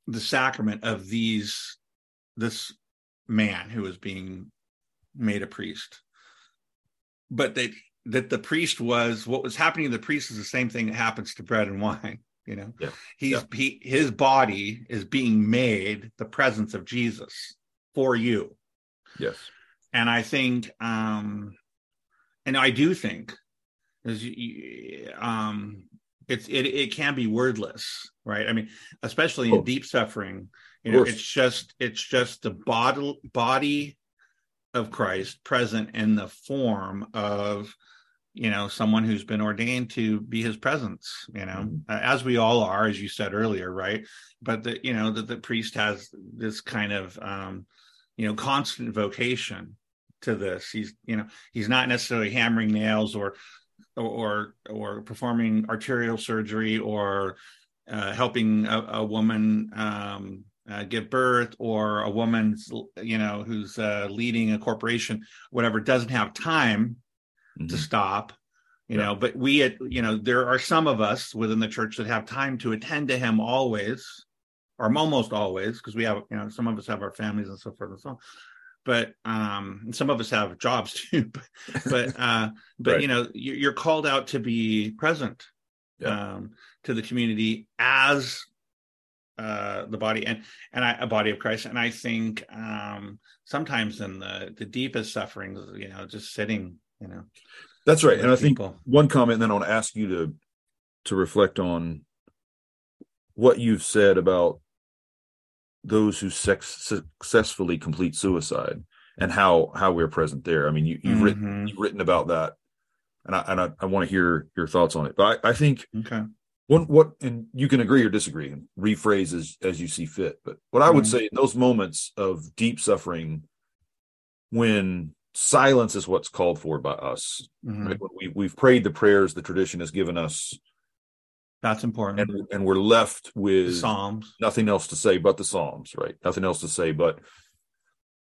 the sacrament of these this man who was being made a priest, but that that the priest was what was happening to the priest is the same thing that happens to bread and wine you know yeah. he's yeah. he his body is being made the presence of jesus for you yes and i think um and i do think is um it's it it can be wordless right i mean especially oh. in deep suffering you know it's just it's just the body body of christ present in the form of you know someone who's been ordained to be his presence you know mm-hmm. as we all are as you said earlier right but the you know that the priest has this kind of um you know constant vocation to this he's you know he's not necessarily hammering nails or or or performing arterial surgery or uh, helping a, a woman um, uh, give birth or a woman you know who's uh, leading a corporation whatever doesn't have time mm-hmm. to stop you yeah. know but we at you know there are some of us within the church that have time to attend to him always or almost always because we have you know some of us have our families and so forth and so on but um some of us have jobs too but but uh but right. you know you're called out to be present yeah. um to the community as uh the body and and I, a body of christ and i think um sometimes in the the deepest sufferings you know just sitting you know that's right and i think one comment then i want to ask you to to reflect on what you've said about those who sex, successfully complete suicide and how how we're present there i mean you, you've mm-hmm. written you've written about that and i and i, I want to hear your thoughts on it but i, I think okay one what and you can agree or disagree and rephrase as as you see fit but what i would mm-hmm. say in those moments of deep suffering when silence is what's called for by us. Mm-hmm. Right? We, we've prayed the prayers the tradition has given us That's important. and and we're left the with Psalms. nothing else to say but the Psalms, right? Nothing else to say but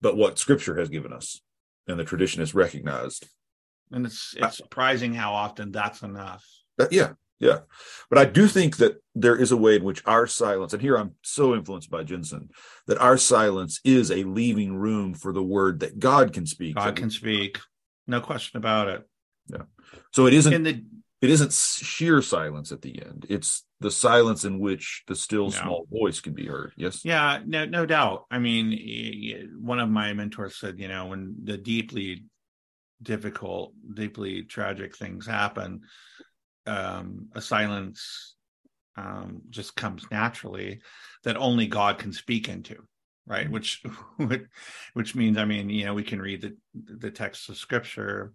but what Scripture has given us, and the tradition is recognized. And it's it's surprising how often that's enough. That, yeah, yeah. But I do think that there is a way in which our silence, and here I'm so influenced by Jenson, that our silence is a leaving room for the word that God can speak. God can speak. No question about it. Yeah. So it isn't In the it isn't sheer silence at the end. It's the silence in which the still No. small voice can be heard. Yes. Yeah, no, no doubt. I mean, one of my mentors said, you know, when the deeply difficult, deeply tragic things happen, um, a silence um, just comes naturally that only God can speak into, right? Mhm. Which, which, which means, I mean, you know, we can read the the text of Scripture,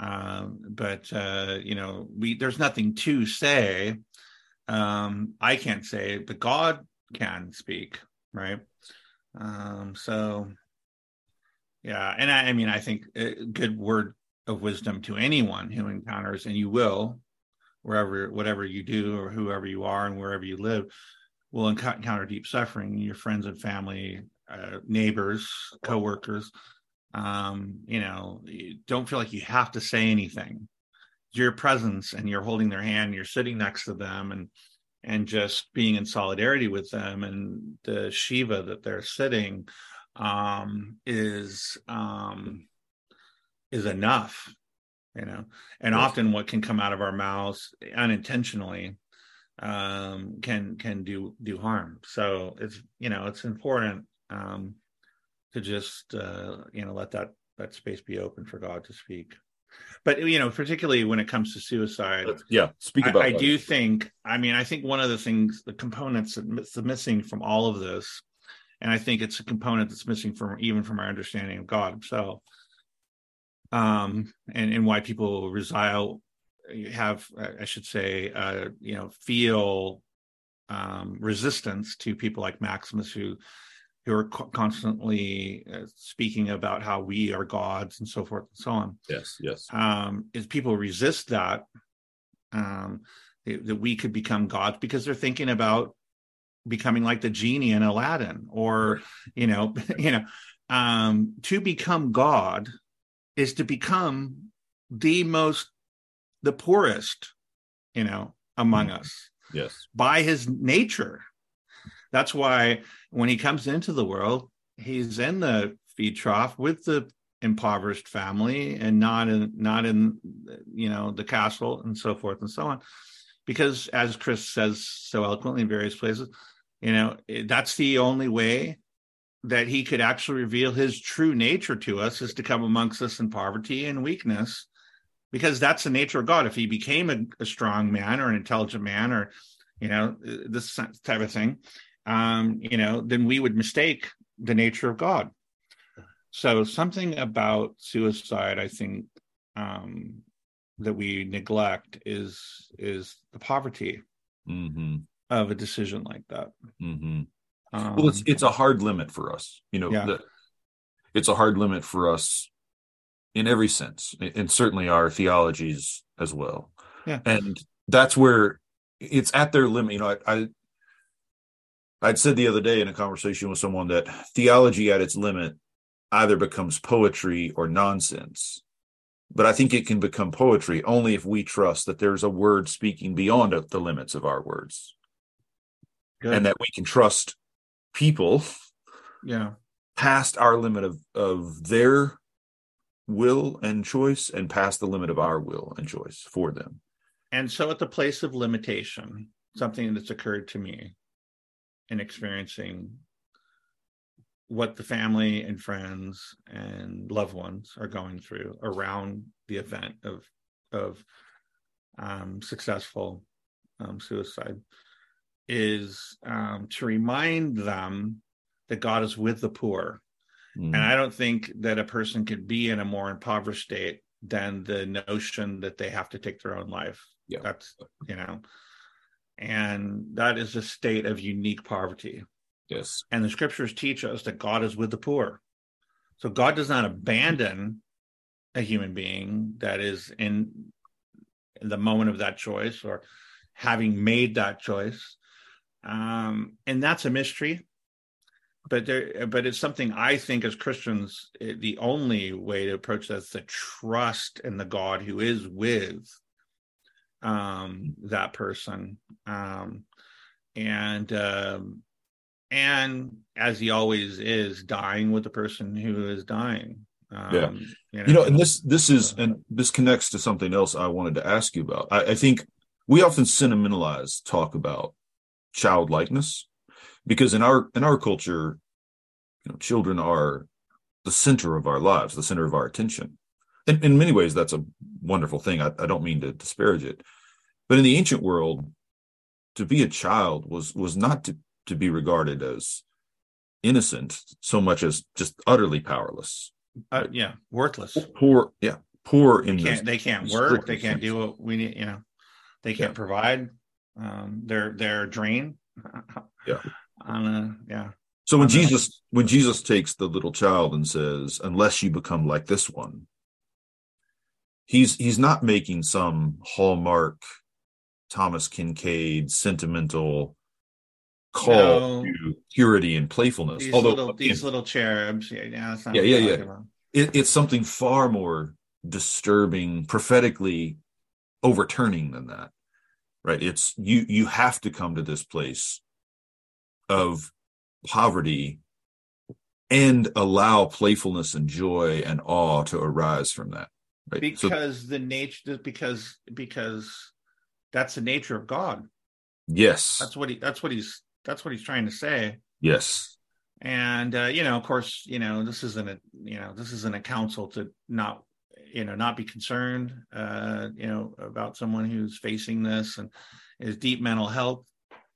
um, but uh, you know, we there's nothing to say. Um, I can't say, but God can speak, right? Um, so yeah, and I, I mean, I think a good word of wisdom to anyone who encounters, and you will, wherever, whatever you do, or whoever you are, and wherever you live, will encounter deep suffering. Your friends and family, uh, neighbors, coworkers, um, you know, you don't feel like you have to say anything. Your presence, and you're holding their hand, you're sitting next to them, and and just being in solidarity with them and the shiva that they're sitting um is um is enough you know and Yes. often what can come out of our mouths unintentionally um can can do do harm so it's you know it's important um to just uh you know let that that space be open for god to speak but you know particularly when it comes to suicide Yeah. Speak I, about I that. do think, I mean, I think one of the things, the components that that's missing from all of this, and I think it's a component that's missing from even from our understanding of God Himself, um, and and why people resile, have I should say, uh, you know, feel um, resistance to people like Maximus who who are co- constantly uh, speaking about how we are gods and so forth and so on Yes. Yes. um, is people resist that um, that we could become gods because they're thinking about becoming like the genie in Aladdin, or you know, you know, um, to become God is to become the most, the poorest, you know, among Mhm. us Yes. by his nature. That's why when he comes into the world, he's in the feed trough with the impoverished family and not in not in you know the castle and so forth and so on. Because as chris says so eloquently in various places you know that's the only way that he could actually reveal his true nature to us is to come amongst us in poverty and weakness because that's the nature of god. If he became a, a strong man or an intelligent man or you know this type of thing um you know then we would mistake the nature of god so something about suicide i think um that we neglect is is the poverty Mm-hmm. of a decision like that Mm-hmm. um, Well, it's it's a hard limit for us. You know, Yeah. the, it's a hard limit for us in every sense, and certainly our theologies as well. Yeah. and that's where it's at their limit. You know, I, I I'd said the other day in a conversation with someone that theology at its limit either becomes poetry or nonsense. But I think it can become poetry only if we trust that there's a word speaking beyond the limits of our words, good. and that we can trust people yeah past our limit of of their will and choice and past the limit of our will and choice for them And so, at the place of limitation, something that's occurred to me in experiencing what the family and friends and loved ones are going through around the event of of um, successful um, suicide is um, to remind them that God is with the poor. Mm. And I don't think that a person could be in a more impoverished state than the notion that they have to take their own life. Yeah. That's, you know, and that is a state of unique poverty. yes And the scriptures teach us that God is with the poor. So God does not abandon a human being that is in the moment of that choice or having made that choice. Um, and that's a mystery. But there, but it's something I think as Christians, it, the only way to approach that is to trust in the God who is with um, that person, um, and um, and as he always is, dying with the person who is dying. Um, yeah, you know? you know, and this this is and this connects to something else I wanted to ask you about. I, I think we often sentimentalize talk about childlikeness because in our in our culture, you know, children are the center of our lives, the center of our attention. And in many ways, that's a wonderful thing. I, I don't mean to disparage it, but in the ancient world, to be a child was was not to to be regarded as innocent so much as just utterly powerless uh, yeah, worthless. Poor, yeah, poor in they can't, they can't work. They can't do what we need. You know, they can't yeah. provide. Um, they're they're drained. yeah. On a yeah. So when Jesus when Jesus takes the little child and says, "Unless you become like this one," he's he's not making some hallmark Thomas Kinkade sentimental call no. to purity and playfulness. These Although little, these little cherubs, yeah, yeah, yeah, yeah. yeah. It, it's something far more disturbing, prophetically overturning than that, right? It's you. You have to come to this place of poverty and allow playfulness and joy and awe to arise from that. Right? Because so, the nature, because because that's the nature of God. Yes, that's what he. That's what he's that's what he's trying to say. Yes. And uh, you know, of course, you know, this isn't a you know, this isn't a counsel to not you know not be concerned uh you know about someone who's facing this and is deep mental health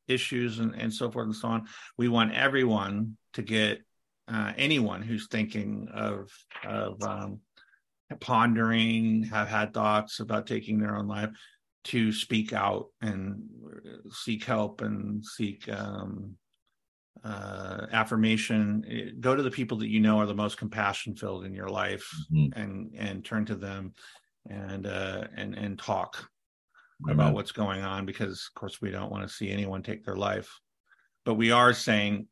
issues and, and so forth and so on we want everyone to get uh, anyone who's thinking of of um, pondering have had thoughts about taking their own life to speak out and seek help and seek um, uh, affirmation. Go to the people that you know are the most compassion filled in your life, mm-hmm. and and turn to them, and uh, and and talk Amen. about what's going on. Because of course we don't want to see anyone take their life, but we are saying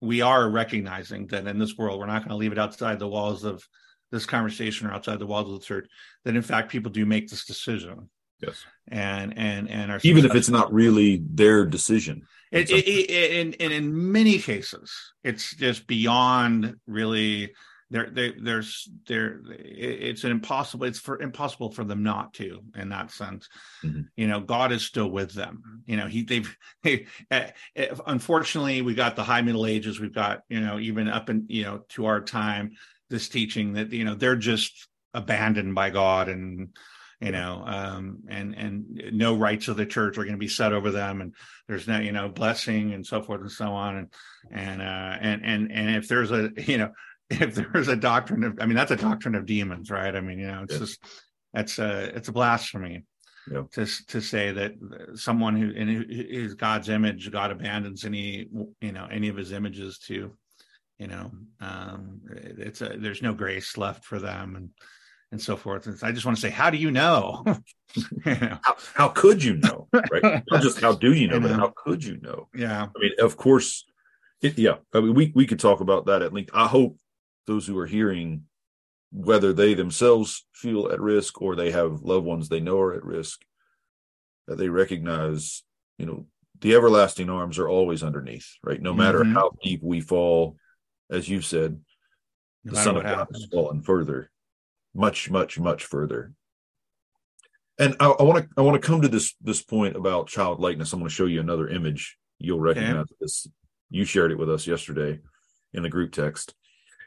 we are recognizing that in this world we're not going to leave it outside the walls of this conversation or outside the walls of the church. That in fact people do make this decision Yes. And and and are even if it's not really their decision. It, it, it, and, and in many cases, it's just beyond really. There, there, there's there. It's an impossible. It's for impossible for them not to. In that sense, mm-hmm. you know, God is still with them. You know, he they've. Hey, uh, unfortunately, we got the high Middle Ages. We've got you know even up in you know to our time this teaching that you know they're just abandoned by God and you know um, and and no rights of the church are going to be set over them and there's no you know blessing and so forth and so on and and uh, and and and if there's a you know if there's a doctrine of i mean that's a doctrine of demons right i mean you know it's yes. just that's a it's a blasphemy yeah. to to say that someone who in is God's image, God abandons any you know any of His images to, you know, um, it's a there's no grace left for them, and and so forth. And I just want to say, how do you know? you know? How, how could you know? Right? Not just how do you know, know, but how could you know? Yeah. I mean, of course, it, yeah. I mean, we we could talk about that at length. I hope those who are hearing, whether they themselves feel at risk or they have loved ones they know are at risk, that they recognize, you know, the everlasting arms are always underneath, right? No matter mm-hmm. how deep we fall, as you said, no the Son of God has fallen further much, much, much further. And I want to I want to come to this this point about childlikeness. I'm going to show you another image. You'll recognize okay. this. You shared it with us yesterday in the group text.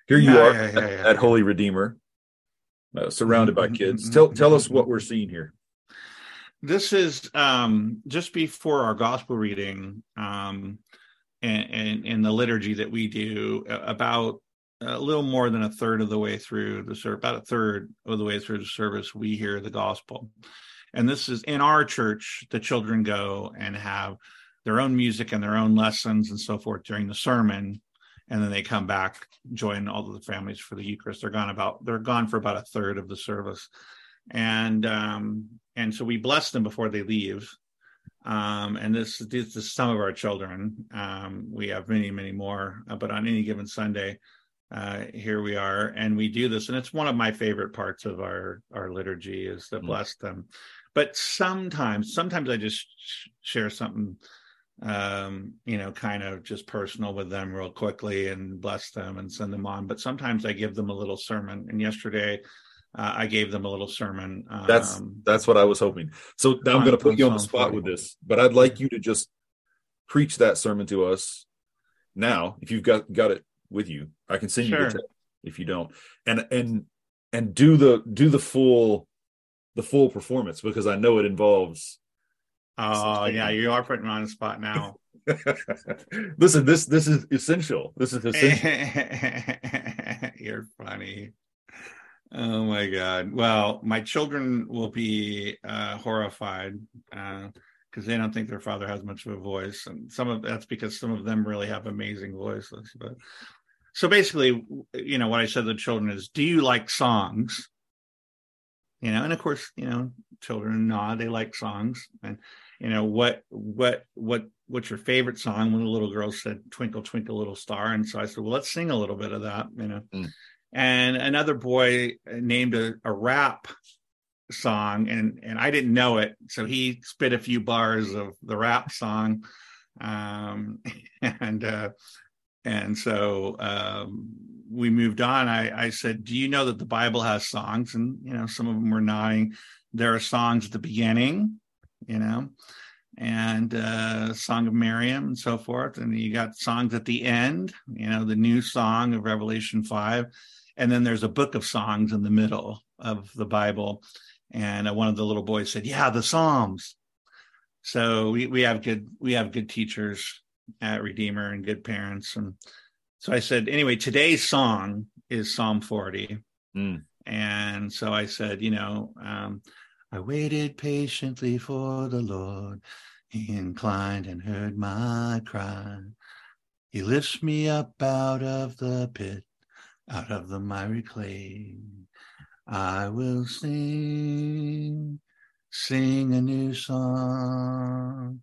Here you yeah, are yeah, yeah, at, at, Holy Redeemer, uh, surrounded by kids. Tell tell us what we're seeing here. This is um, just before our gospel reading um, and, and, the liturgy that we do about a little more than a third of the way through the service, about a third of the way through the service, we hear the gospel. And this is in our church, the children go and have their own music and their own lessons and so forth during the sermon. And then they come back, join all of the families for the Eucharist. They're gone about, they're gone for about a third of the service. And, um, and so we bless them before they leave. Um, and this, this is some of our children. Um, we have many, many more, uh, but on any given Sunday, uh, here we are, and we do this, and it's one of my favorite parts of our our liturgy is to mm. bless them. But sometimes, sometimes I just sh- share something, um, you know, kind of just personal with them real quickly and bless them and send them on. But sometimes I give them a little sermon. And yesterday, uh, I gave them a little sermon. Um, that's that's what I was hoping. So now I'm going to put you on the spot 40. with this, but I'd like you to just preach that sermon to us now, if you've got got it with you. I can send sure. you the text if you don't. And and and do the do the full the full performance because I know it involves Oh yeah, you are putting me on the spot now. Listen, this this is essential. This is essential. You're funny. Oh my god. Well, my children will be uh, horrified because uh, they don't think their father has much of a voice, and some of that's because some of them really have amazing voices. But so basically, you know, what I said to the children is, "Do you like songs?" You know, and of course, you know, children nod; they like songs, and you know what what what what's your favorite song when the little girl said twinkle twinkle little star and so i said well let's sing a little bit of that you know mm and another boy named a, a rap song and and I didn't know it so he spit a few bars of the rap song. Um and uh and so um we moved on. I I said do you know that the Bible has songs? And you know some of them were nodding. There are songs at the beginning you know and uh song of Miriam and so forth. And you got songs at the end you know the new song of Revelation 5 and then there's a book of songs in the middle of the Bible. And uh, one of the little boys said, "Yeah, the Psalms." So we we have good we have good teachers at Redeemer and good parents, and so I said, anyway, today's song is Psalm 40, mm. and so I said, you know, um, I waited patiently for the Lord. He inclined and heard my cry. He lifts me up out of the pit out of the miry clay. I will sing, sing a new song.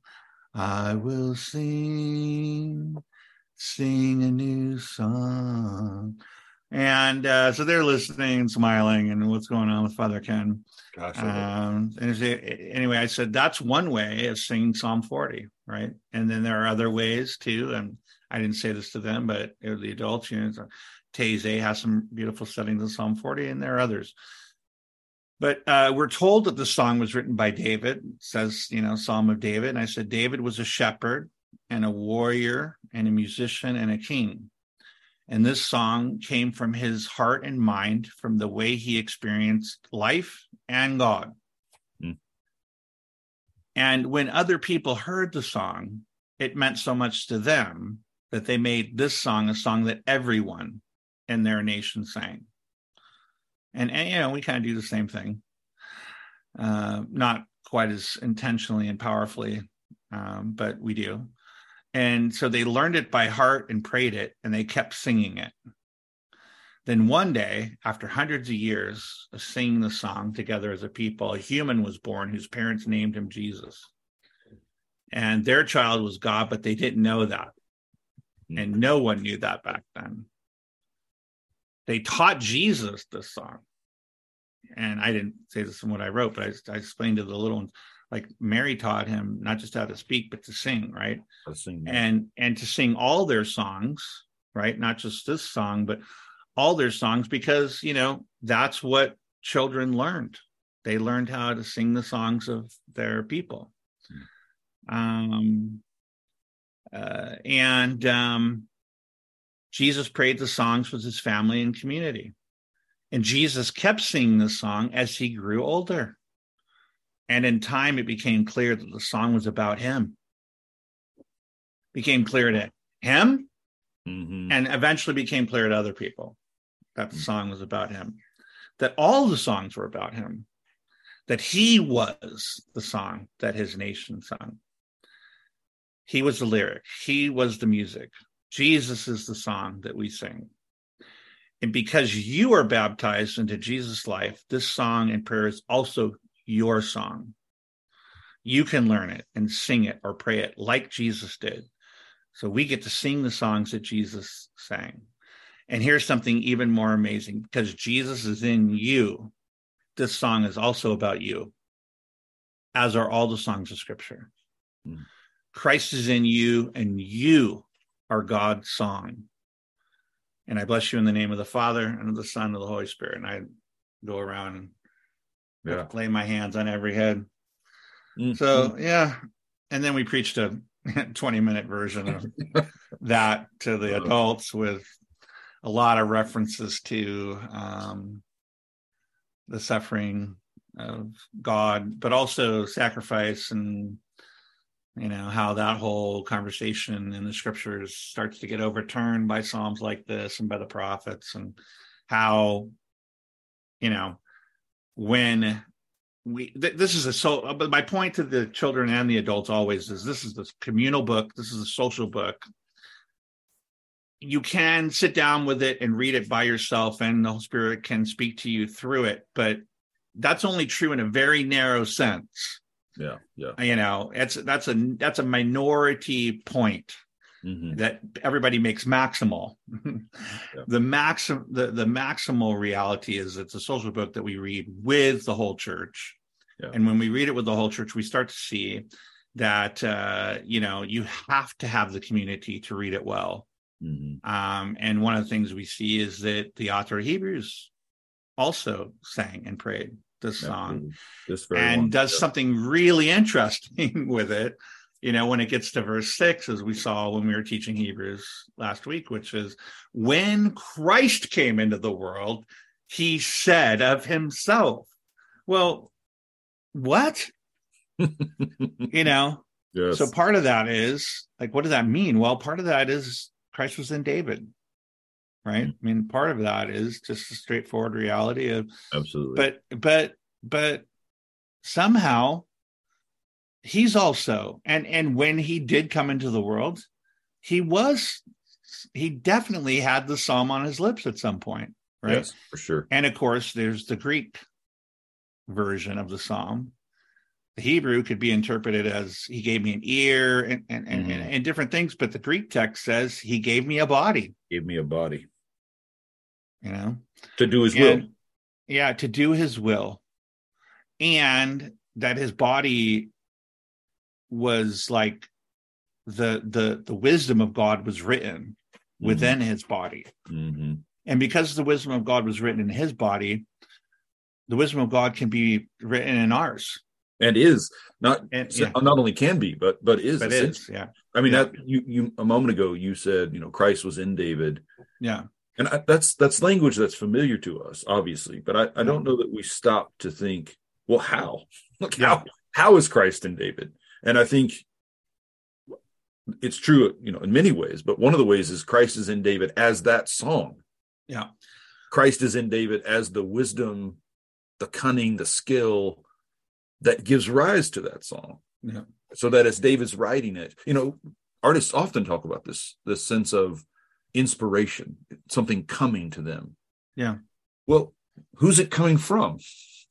I will sing, sing a new song. And uh, so they're listening and smiling, and what's going on with Father Ken? Gosh, um, and anyway, I said that's one way of singing Psalm 40, right? And then there are other ways too. And I didn't say this to them, but it was the adults, you know, Taizé has some beautiful settings in Psalm 40, and there are others. But uh, we're told that the song was written by David. It says, you know, Psalm of David. And I said, David was a shepherd and a warrior and a musician and a king. And this song came from his heart and mind, from the way he experienced life and God. Mm. And when other people heard the song, it meant so much to them that they made this song a song that everyone and their nation sang. And, and you know, we kind of do the same thing, uh, not quite as intentionally and powerfully, um, but we do. And so they learned it by heart and prayed it, and they kept singing it. Then one day, after hundreds of years of singing the song together as a people, a human was born whose parents named him Jesus. And their child was God, but they didn't know that. And no one knew that back then they taught Jesus this song. And I didn't say this in what I wrote, but I, I explained to the little ones, like Mary taught him not just how to speak, but to sing, right? To sing, and and to sing all their songs, right? Not just this song, but all their songs, because you know that's what children learned. They learned how to sing the songs of their people. Hmm. Um, uh, and um, Jesus prayed the songs with his family and community. And Jesus kept singing the song as he grew older. And in time, it became clear that the song was about him. Became clear to him, mm-hmm. and eventually became clear to other people that the mm-hmm. song was about him. That all the songs were about him. That he was the song that his nation sung. He was the lyric, he was the music, Jesus is the song that we sing. And because you are baptized into Jesus' life, this song and prayer is also your song. you can learn it and sing it or pray it like Jesus did. So we get to sing the songs that Jesus sang. And here's something even more amazing because Jesus is in you. This song is also about you, as are all the songs of scripture. Mm. Christ is in you, and you are God's song. And I bless you in the name of the Father and of the Son and of the Holy Spirit. And I go around and yeah. lay my hands on every head. Mm-hmm. So yeah, and then we preached a 20 minute version of that to the adults with a lot of references to um, the suffering of God, but also sacrifice and you know how that whole conversation in the scriptures starts to get overturned by psalms like this and by the prophets and how you know when we th- this is a so uh, but my point to the children and the adults always is this is this communal book this is a social book. You can sit down with it and read it by yourself and the Holy Spirit can speak to you through it but that's only true in a very narrow sense yeah yeah you know it's that's a that's a minority point mm-hmm. that everybody makes maximal. yeah. The maxim the, the maximal reality is it's a social book that we read with the whole church. Yeah. And when we read it with the whole church, we start to see that uh, you know you have to have the community to read it well. Mm-hmm. Um, and one of the things we see is that the author of Hebrews also sang and prayed this song this and one. does yeah. something really interesting with it you know, when it gets to verse six, as we saw when we were teaching Hebrews last week, which is when Christ came into the world, he said of himself, Well, what? you know? Yes. So part of that is like, what does that mean? Well, part of that is Christ was in David, right? I mean, part of that is just a straightforward reality of absolutely. But but but somehow he's also and and when he did come into the world he was he definitely had the psalm on his lips at some point right yes, for sure and of course there's the greek version of the psalm the hebrew could be interpreted as he gave me an ear and and, mm-hmm. and, and different things but the greek text says he gave me a body gave me a body you know to do his and, will yeah to do his will and that his body was like the the the wisdom of God was written mm-hmm. within his body. Mm-hmm. And because the wisdom of God was written in his body, the wisdom of God can be written in ours. And is not and, yeah. not only can be, but but is. But is yeah. I mean yeah. that you you a moment ago you said you know Christ was in David. Yeah. And I, that's that's language that's familiar to us, obviously, but I, I don't know that we stop to think, well, how? Look yeah. how how is Christ in David? And I think it's true, you know, in many ways, but one of the ways is Christ is in David as that song. Yeah. Christ is in David as the wisdom, the cunning, the skill that gives rise to that song. Yeah. So that as David's writing it, you know, artists often talk about this, this sense of inspiration, something coming to them. Yeah. Well, who's it coming from?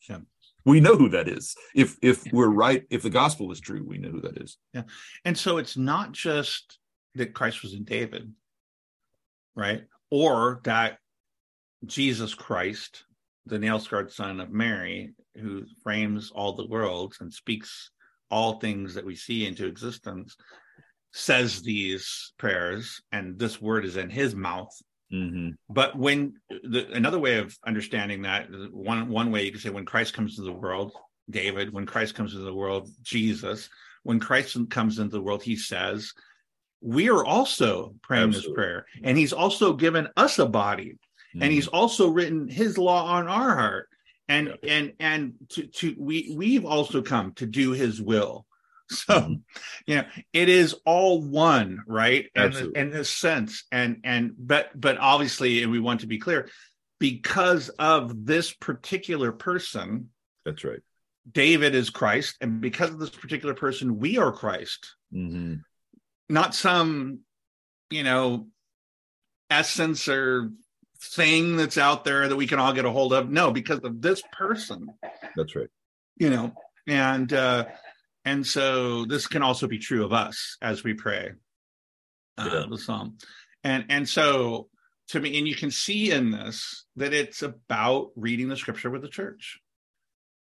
Yeah. We know who that is if if we're right if the gospel is true we know who that is yeah and so it's not just that christ was in david right or that jesus christ the nail scarred son of mary who frames all the worlds and speaks all things that we see into existence says these prayers and this word is in his mouth Mm-hmm. But when the, another way of understanding that one one way you can say when Christ comes into the world, David, when Christ comes into the world, Jesus, when Christ comes into the world, he says, we are also praying Absolutely. this prayer, and he's also given us a body, mm-hmm. and he's also written his law on our heart, and yeah. and and to to we we've also come to do his will. So, mm-hmm. you know, it is all one, right? In, in this sense, and and but but obviously, and we want to be clear, because of this particular person. That's right. David is Christ, and because of this particular person, we are Christ. Mm-hmm. Not some, you know, essence or thing that's out there that we can all get a hold of. No, because of this person. That's right. You know, and uh and so this can also be true of us as we pray uh, Yeah. the psalm and and so to me and you can see in this that it's about reading the scripture with the church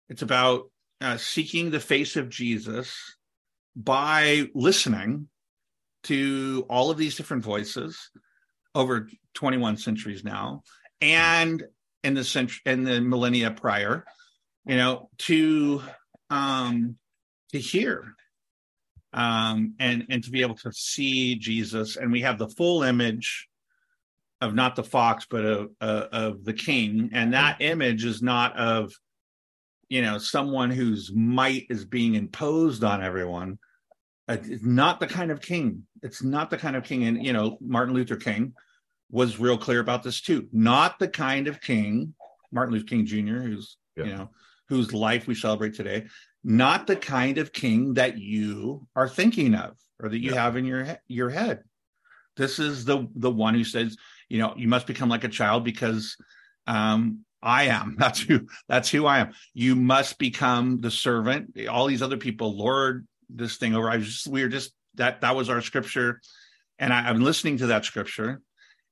it's about uh, seeking the face of jesus by listening to all of these different voices over 21 centuries now and in the century in the millennia prior you know to um to hear um and and to be able to see jesus. And we have the full image of not the fox but of of the king. And that image is not of you know someone whose might is being imposed on everyone it's not the kind of king. It's not the kind of king and you know martin luther king was real clear about this too. Not the kind of king martin luther king jr who's Yeah. you know whose life we celebrate today. Not the kind of king that you are thinking of or that you Yeah. have in your your head. This is the the one who says you know you must become like a child because um i am. That's who that's who i am. You must become the servant. All these other people lord this thing over. I was just we were just that that was our scripture. And I, i'm listening to that scripture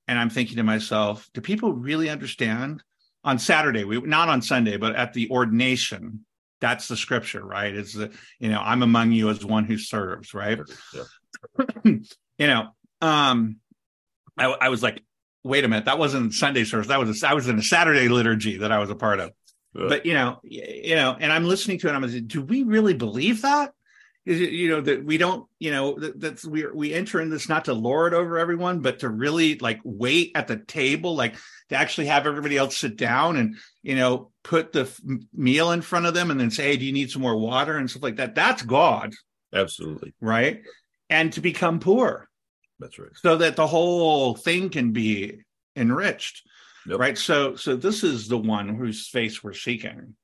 and i'm thinking to myself do people really understand on saturday we not on sunday but at the ordination that's the scripture right? It's the you know i'm among you as one who serves right? Yeah. you know um I, I was like wait a minute that wasn't sunday service. That was a, i was in a saturday liturgy that i was a part of. But you know you know and i'm listening to it and i'm like do we really believe that you know that we don't you know that, that's we we enter in this not to lord over everyone but to really like wait at the table like to actually have everybody else sit down and you know put the f- meal in front of them and then say hey do you need some more water? and stuff like that. That's god. Absolutely. right? And to become poor. That's right. so that the whole thing can be enriched. Yep. right? So so this is the one whose face we're seeking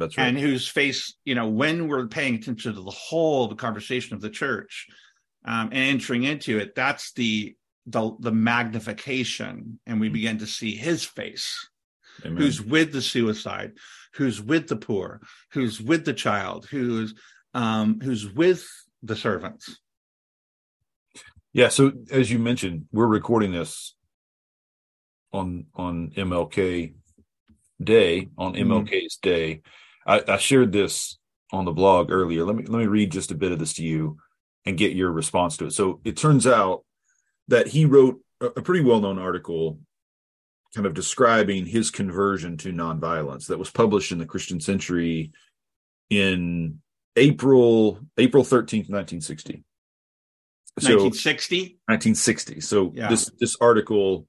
That's right. and whose face you know when we're paying attention to the whole of the conversation of the church um, and entering into it that's the the the magnification and we Mhm. begin to see his face Amen. who's with the suicide who's with the poor who's with the child who's um who's with the servants Yeah. So as you mentioned, we're recording this on on MLK Day on. MLK's Day. I, I shared this on the blog earlier. Let me let me read just a bit of this to you and get your response to it. So it turns out that he wrote a, a pretty well known article kind of describing his conversion to nonviolence that was published in the Christian Century in April April 13th, 1960. So 1960 1960. So Yeah. this this article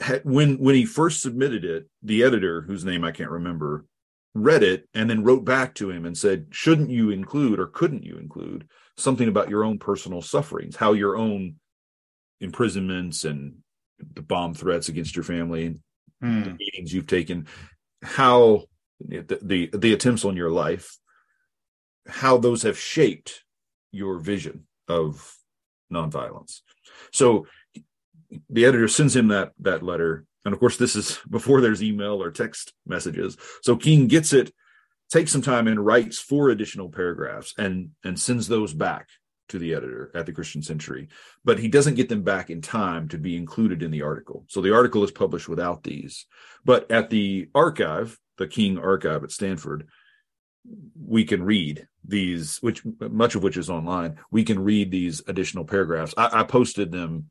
had, when when he first submitted it, the editor, whose name I can't remember, read it and then wrote back to him and said, "Shouldn't you include or couldn't you include something about your own personal sufferings, how your own imprisonments and the bomb threats against your family, Hmm. the meetings you've taken, how the, the the attempts on your life, how those have shaped your vision of nonviolence. So the editor sends him that that letter, and of course, this is before there's email or text messages. So King gets it, takes some time, and writes four additional paragraphs, and and sends those back to the editor at the Christian Century. But he doesn't get them back in time to be included in the article. So the article is published without these. But at the archive, the King Archive at Stanford, we can read these, which much of which is online. We can read these additional paragraphs. I, I posted them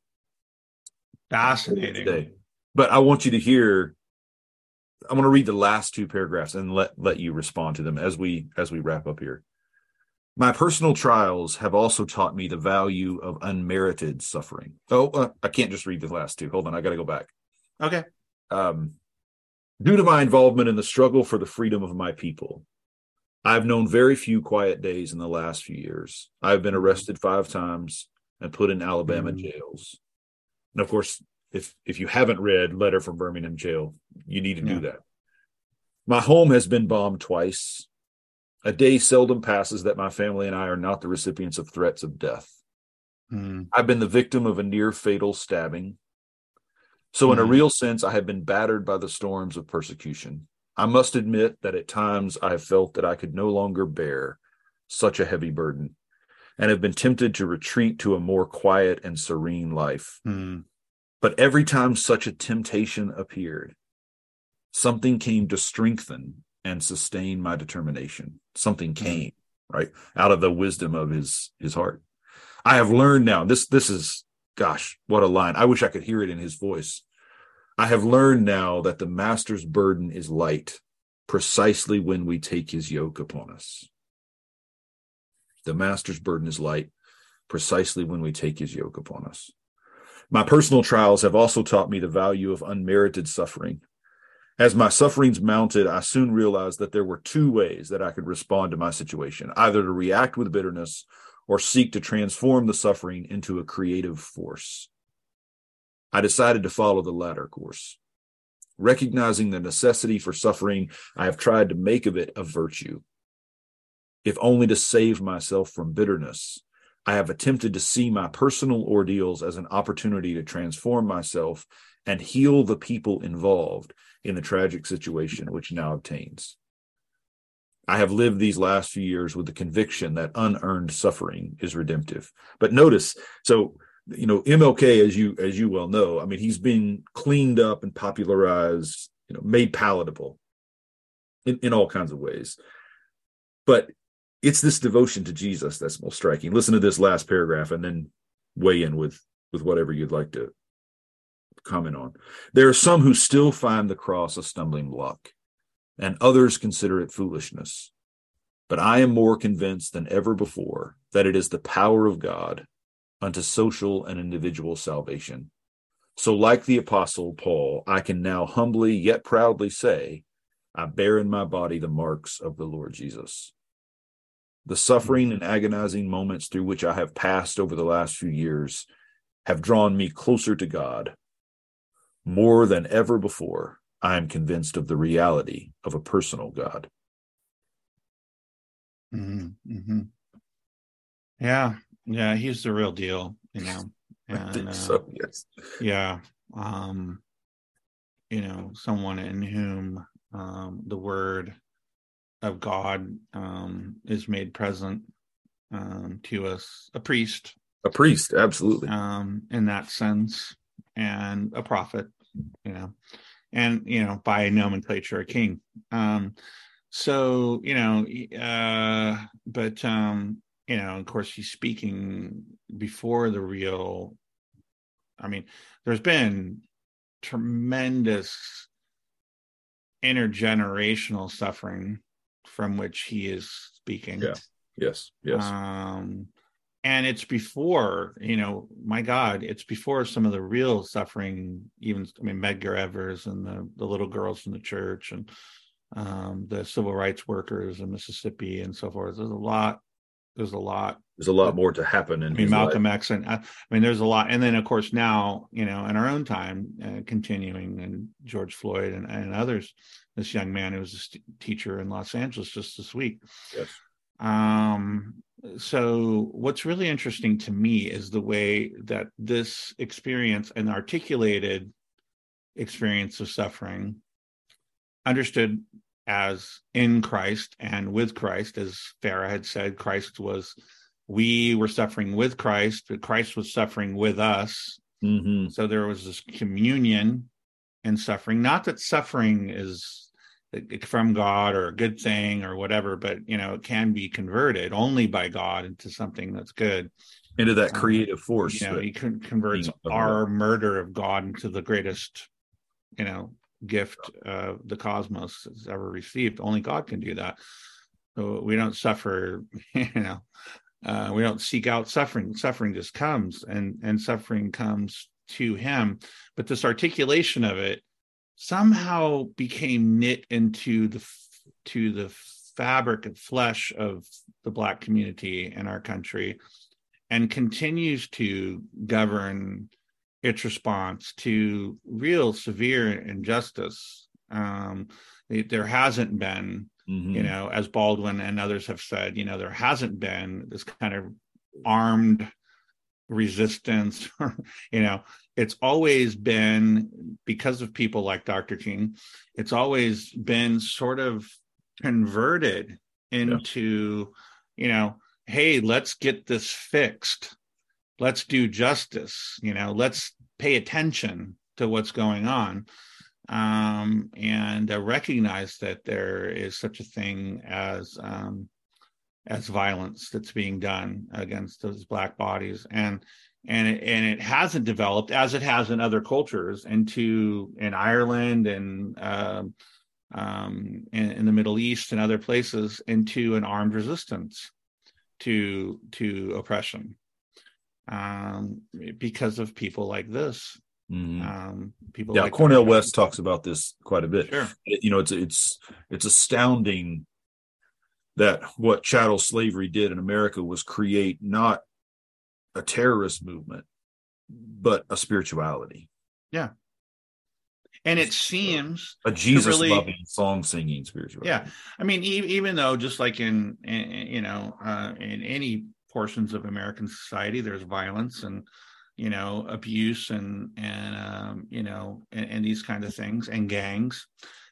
fascinating today, but I want you to hear. I want to read the last two paragraphs and let let you respond to them as we as we wrap up here. My personal trials have also taught me the value of unmerited suffering. Oh, uh, I can't just read the last two. Hold on, I got to go back. okay Um, due to my involvement in the struggle for the freedom of my people, I've known very few quiet days in the last few years. I've been arrested five times and put in Alabama Mhm. jails. And of course, if if you haven't read Letter from Birmingham Jail, you need to Yeah. do that. My home has been bombed twice. A day seldom passes that my family and I are not the recipients of threats of death. Hmm. I've been the victim of a near fatal stabbing. So, in a Mhm. real sense, I have been battered by the storms of persecution. I must admit that at times I have felt that I could no longer bear such a heavy burden and have been tempted to retreat to a more quiet and serene life. Mm. But every time such a temptation appeared, something came to strengthen and sustain my determination. Something Hmm. came, right? Out of the wisdom of his his heart. I have learned now. This this is gosh, what a line. I wish I could hear it in his voice. I have learned now that the master's burden is light precisely when we take his yoke upon us. The master's burden is light precisely when we take his yoke upon us. My personal trials have also taught me the value of unmerited suffering. As my sufferings mounted, I soon realized that there were two ways that I could respond to my situation either to react with bitterness or seek to transform the suffering into a creative force. I decided to follow the latter course. Recognizing the necessity for suffering, I have tried to make of it a virtue. If only to save myself from bitterness, I have attempted to see my personal ordeals as an opportunity to transform myself and heal the people involved in the tragic situation which now obtains. I have lived these last few years with the conviction that unearned suffering is redemptive. But notice, so you know, MLK, as you as you well know, I mean, he's been cleaned up and popularized, you know, made palatable in, in all kinds of ways. But it's this devotion to Jesus that's most striking. Listen to this last paragraph and then weigh in with with whatever you'd like to comment on. There are some who still find the cross a stumbling block, and others consider it foolishness. But I am more convinced than ever before that it is the power of God unto social and individual salvation. So, like the apostle Paul, I can now humbly yet proudly say, I bear in my body the marks of the Lord Jesus. The suffering and agonizing moments through which I have passed over the last few years have drawn me closer to God. More than ever before, I am convinced of the reality of a personal God. Mm-hmm. Mm-hmm. Yeah, yeah, he's the real deal, you know. I And, think uh, so, yes. yeah um you know someone in whom um the word of god um is made present um to us a priest A priest, absolutely. um in that sense and a prophet you know and you know by nomenclature a king um so you know uh but um you know of course he's speaking before the real i mean there's been tremendous intergenerational suffering from which he is speaking Yeah. Yes, yes. um and it's before you know my god it's before some of the real suffering even i mean medgar evers and the, the little girls in the church and um the civil rights workers in mississippi and so forth there's a lot there's a lot There's a lot more to happen in I mean, Malcolm life. X, and uh, I mean, there's a lot, and then of course now, you know, in our own time, uh, continuing, and George Floyd and, and others, this young man who was a st- teacher in Los Angeles just this week. Yes. Um, so what's really interesting to me is the way that this experience, an articulated experience of suffering, understood as in Christ and with Christ, as Farah had said, Christ was, we were suffering with Christ, but Christ was suffering with us. hmm So there was this communion in suffering. Not that suffering is from God or a good thing or whatever, but you know, it can be converted only by God into something that's good. Into that Um, creative force. You know, he converts our murder of God into the greatest, you know, gift uh, the cosmos has ever received. Only God can do that. So we don't suffer, you know, uh, we don't seek out suffering. Suffering just comes, and and suffering comes to Him. But this articulation of it somehow became knit into the to the fabric and flesh of the Black community in our country, and continues to govern its response to real severe injustice. Um, it- there hasn't been Mhm. you know, as Baldwin and others have said, you know, there hasn't been this kind of armed resistance. you know, it's always been because of people like Dr. King, it's always been sort of converted into you know, hey, let's get this fixed. Let's do justice. You know, let's pay attention to what's going on um, and uh, recognize that there is such a thing as um, as violence that's being done against those black bodies and and it, and it hasn't developed as it has in other cultures into in Ireland and um, um, in, in, the Middle East and other places into an armed resistance to to oppression um, because of people like this. Mm-hmm. Um, people, yeah, like Cornel West talks about this quite a bit. Sure. You know, it's it's it's astounding that what chattel slavery did in America was create not a terrorist movement, but a spirituality. Yeah. And it seems a Jesus really, loving song singing spirituality. Yeah. I mean, e- even though just like in, in you know, uh, in any portions of American society, there's violence and, you know, abuse and, and, um, you know, and, and these kind of things and gangs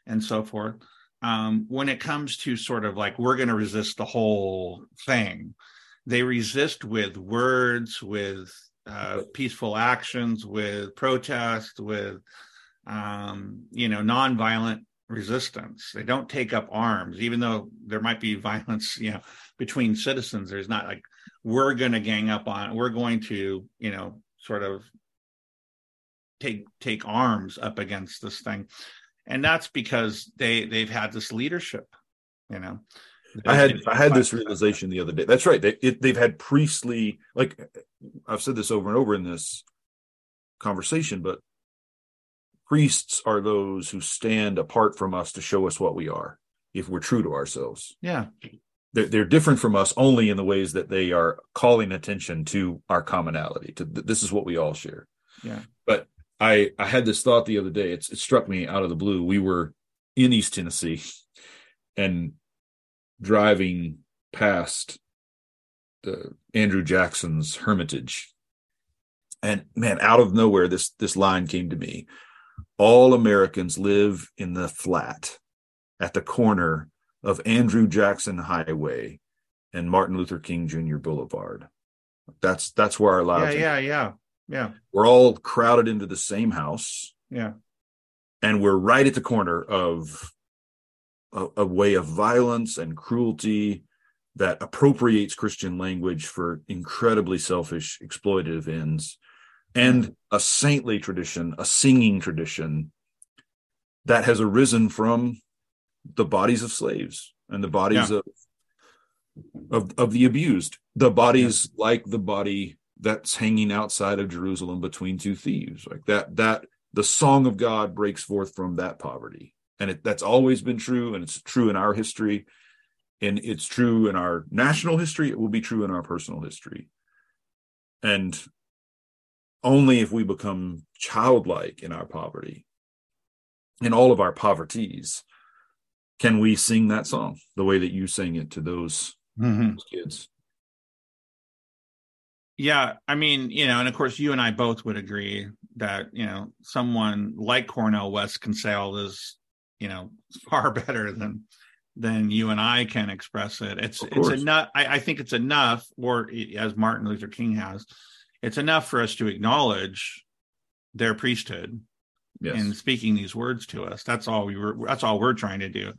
and so forth um, when it comes to sort of like we're going to resist the whole thing, they resist with words, with uh, peaceful actions, with protest, with um, you know nonviolent resistance. They don't take up arms, even though there might be violence, you know, between citizens. There's not like we're going to gang up on. We're going to you know sort of take take arms up against this thing and that's because they they've had this leadership you know I had I had this realization the other day. That's right. They it, they've had priestly like I've said this over and over in this conversation, but priests are those who stand apart from us to show us what we are if we're true to ourselves. Yeah. They're, they're different from us only in the ways that they are calling attention to our commonality. To this is what we all share. Yeah. But I I had this thought the other day. It's, it struck me out of the blue. We were in East Tennessee and driving past the Andrew Jackson's Hermitage, and man, out of nowhere, this this line came to me: "All Americans live in the flat at the corner of Andrew Jackson Highway and Martin Luther King Jr. Boulevard." That's that's where our lives. Yeah, yeah, yeah. Yeah. We're all crowded into the same house. Yeah. And we're right at the corner of a, a way of violence and cruelty that appropriates Christian language for incredibly selfish, exploitative ends, and a saintly tradition, a singing tradition that has arisen from the bodies of slaves and the bodies yeah. of, of of the abused, the bodies yeah. like the body that's hanging outside of Jerusalem between two thieves. Like that, that the song of God breaks forth from that poverty. And it, that's always been true. And it's true in our history. And it's true in our national history. It will be true in our personal history. And only if we become childlike in our poverty, in all of our poverties, can we sing that song the way that you sang it to those, mm-hmm. those kids. Yeah, I mean, you know, and of course, you and I both would agree that you know someone like Cornel West can say all this, you know, far better than than you and I can express it. It's it's enough. I, I think it's enough, or as Martin Luther King has, it's enough for us to acknowledge their priesthood yes. in speaking these words to us. That's all we were. That's all we're trying to do.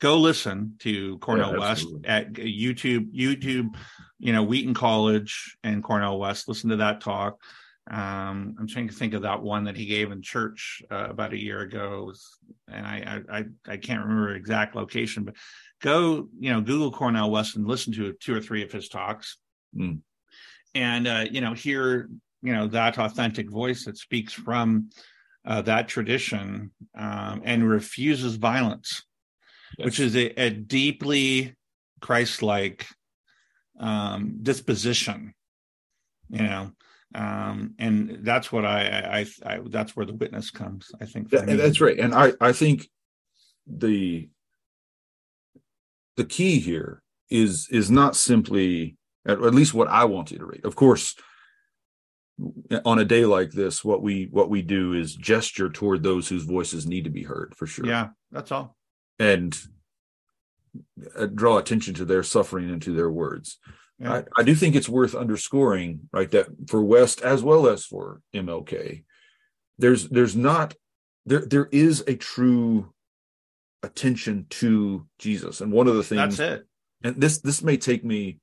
Go listen to Cornel yeah, West at YouTube. YouTube you know, Wheaton College and Cornel West. Listen to that talk. Um, I'm trying to think of that one that he gave in church uh, about a year ago, was, and I, I I can't remember exact location, but go you know Google Cornel West and listen to two or three of his talks, mm. and uh, you know hear you know that authentic voice that speaks from uh, that tradition um, and refuses violence, yes. which is a, a deeply Christ-like um, disposition, you know, um, and that's what I, I, I, that's where the witness comes. I think that, that's right, and I, I think the the key here is is not simply at, least what I want you to iterate. Of course, on a day like this, what we what we do is gesture toward those whose voices need to be heard for sure. Yeah, that's all. And uh, draw attention to their suffering and to their words. Yeah. I, I do think it's worth underscoring, right, that for West as well as for MLK, there's there's not there there is a true attention to Jesus. And one of the things That's it. and this this may take me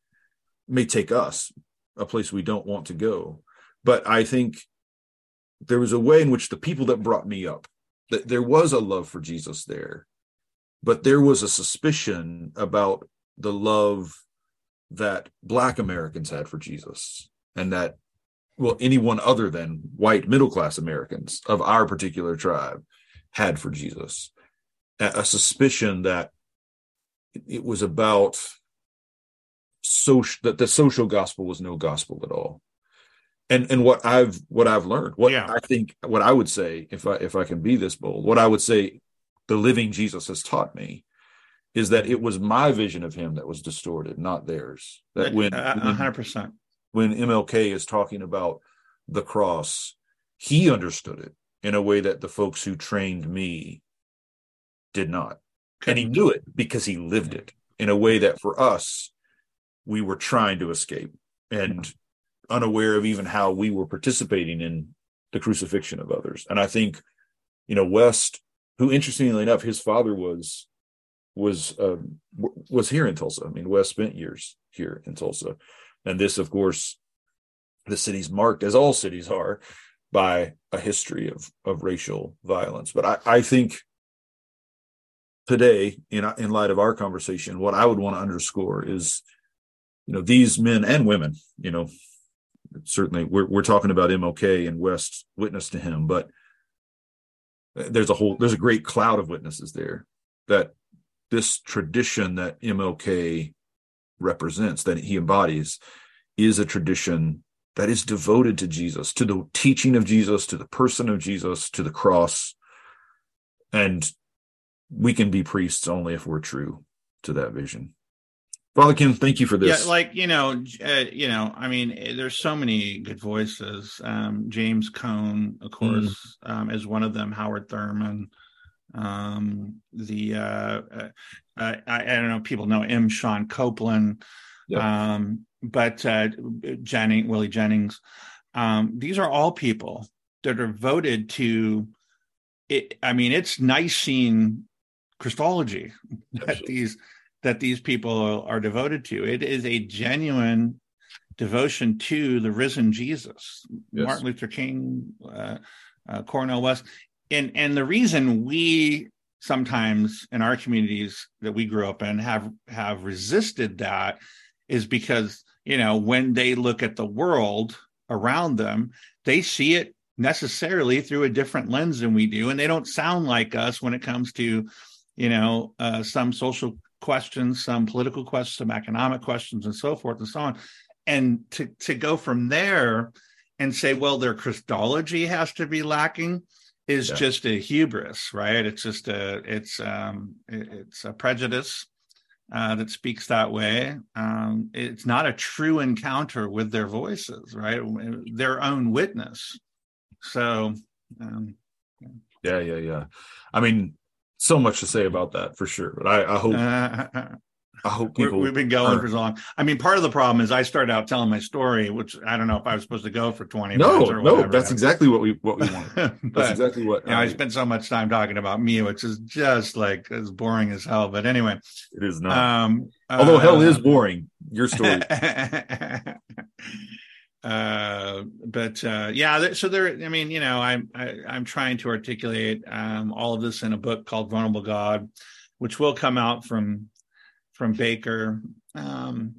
may take us a place we don't want to go but i think there was a way in which the people that brought me up that there was a love for jesus there but there was a suspicion about the love that black americans had for jesus and that well anyone other than white middle class americans of our particular tribe had for jesus. A, suspicion that it was about social that the social gospel was no gospel at all and and what i've what i've learned what Yeah. i think what i would say if i if i can be this bold what i would say the living jesus has taught me is that it was my vision of him that was distorted not theirs that when A- a when, hundred percent. when mlk is talking about the cross he understood it in a way that the folks who trained me did not and he knew it because he lived it in a way that for us we were trying to escape and unaware of even how we were participating in the crucifixion of others. And i think you know west who interestingly enough his father was was um, was here in tulsa. I mean west spent years here in tulsa. And this of course the city's marked as all cities are by a history of of racial violence. But i i think today in in light of our conversation what i would want to underscore is you know these men and women you know certainly we're we're talking about MLK and West witness to him but there's a whole there's a great cloud of witnesses there that this tradition that MLK represents that he embodies is a tradition that is devoted to Jesus to the teaching of Jesus to the person of Jesus to the cross and we can be priests only if we're true to that vision. Father Ken, thank you for this. Yeah, like you know, uh, you know. I mean, eh, there's so many good voices. Um, James Cone, of course, um, is one of them. Howard Thurman. Um, the uh, uh, I, I don't know. People know M. Shawn Copeland. Yeah. Um, but uh, Jennings, Willie Jennings. Um, these are all people that are voted to. It, I mean, it's Nicene Christology that these that these people are devoted to. It is a genuine devotion to the risen Jesus, Yes. Martin Luther King, uh, uh, Cornel West, and and the reason we sometimes in our communities that we grew up in have have resisted that is because you know when they look at the world around them, they see it necessarily through a different lens than we do, and they don't sound like us when it comes to you know uh, some social questions, some political questions, some economic questions, and so forth and so on. And to to go from there and say, well, their Christology has to be lacking is Yeah. just a hubris, right? It's just a it's um it's a prejudice uh, that speaks that way. Um, it's not a true encounter with their voices, right? Their own witness. So um, Yeah, yeah, yeah. I mean, so much to say about that for sure. But I, I hope uh, I hope people We've been going are- for so long. I mean, part of the problem is I started out telling my story, which I don't know if I was supposed to go for 20 No, minutes or no, that's exactly what we what we want. That's exactly what you know, I I- spent so much time talking about me, which is just like as boring as hell. But anyway, it is not. um, Although hell uh, is boring, your story. uh but uh yeah so there i mean you know i'm I, i'm trying to articulate um all of this in a book called vulnerable god which will come out from from baker. Um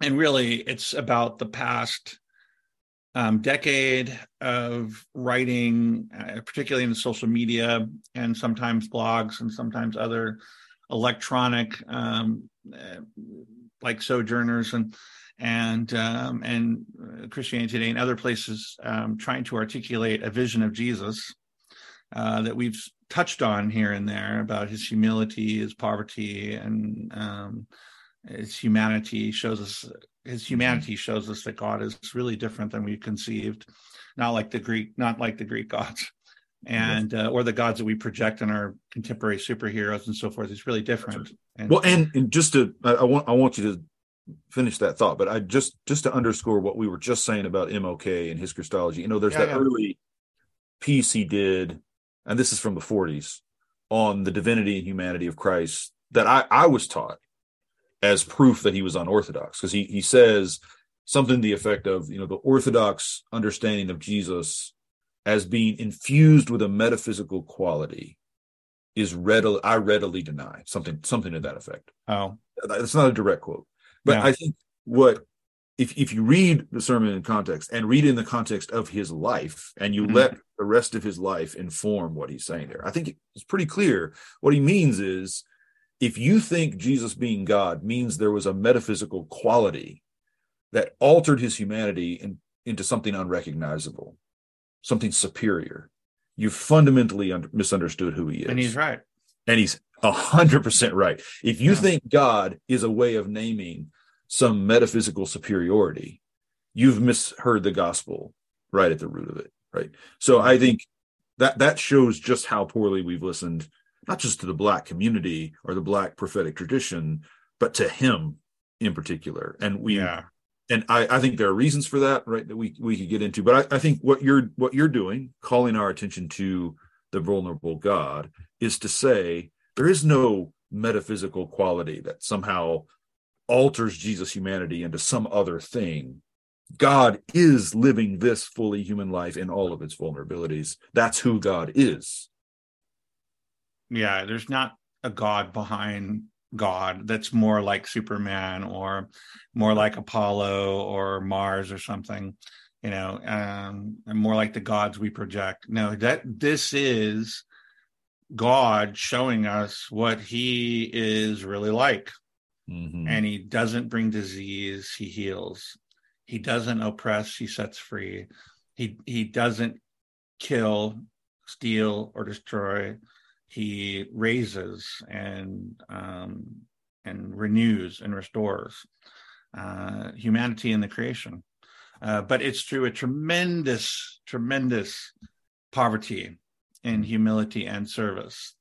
and really it's about the past um decade of writing uh, particularly in social media and sometimes blogs and sometimes other electronic um uh, like sojourners and and um, and uh, Christianity Today and other places um, trying to articulate a vision of Jesus uh, that we've touched on here and there about his humility, his poverty, and um, his humanity shows us his humanity shows us that God is really different than we conceived, not like the Greek, not like the Greek gods. and uh, or the gods that we project in our contemporary superheroes and so forth is really different. And, well, and, and just to, I, I, want I want you to finish that thought, but I just just to underscore what we were just saying about MLK and his Christology. You know, there's yeah, that yeah. early piece he did, and this is from the 40s on the divinity and humanity of Christ that I, I was taught as proof that he was unorthodox because he he says something to the effect of you know the orthodox understanding of Jesus as being infused with a metaphysical quality is readily I readily deny something something to that effect. Oh, that's not a direct quote, but yeah. I think what if if you read the sermon in context and read in the context of his life and you mm-hmm. let the rest of his life inform what he's saying there, I think it's pretty clear. What he means is if you think Jesus being God means there was a metaphysical quality that altered his humanity in, into something unrecognizable, something superior. You fundamentally un- misunderstood who he is. And he's right. And he's a hundred percent right. If you yeah. think God is a way of naming some metaphysical superiority, you've misheard the gospel right at the root of it. Right. So I think that that shows just how poorly we've listened, not just to the black community or the black prophetic tradition, but to him in particular. And we yeah and I, I, think there are reasons for that, right? That we we could get into. But I, I, think what you're what you're doing, calling our attention to the vulnerable God, is to say there is no metaphysical quality that somehow alters Jesus' humanity into some other thing. God is living this fully human life in all of its vulnerabilities. That's who God is. Yeah, there's not a God behind god that's more like superman or more like apollo or mars or something you know um and more like the gods we project no that this is god showing us what he is really like mm-hmm. and he doesn't bring disease he heals he doesn't oppress he sets free he he doesn't kill steal or destroy he raises and um, and renews and restores uh, humanity in the creation. Uh, but it's through a tremendous, tremendous poverty and humility and service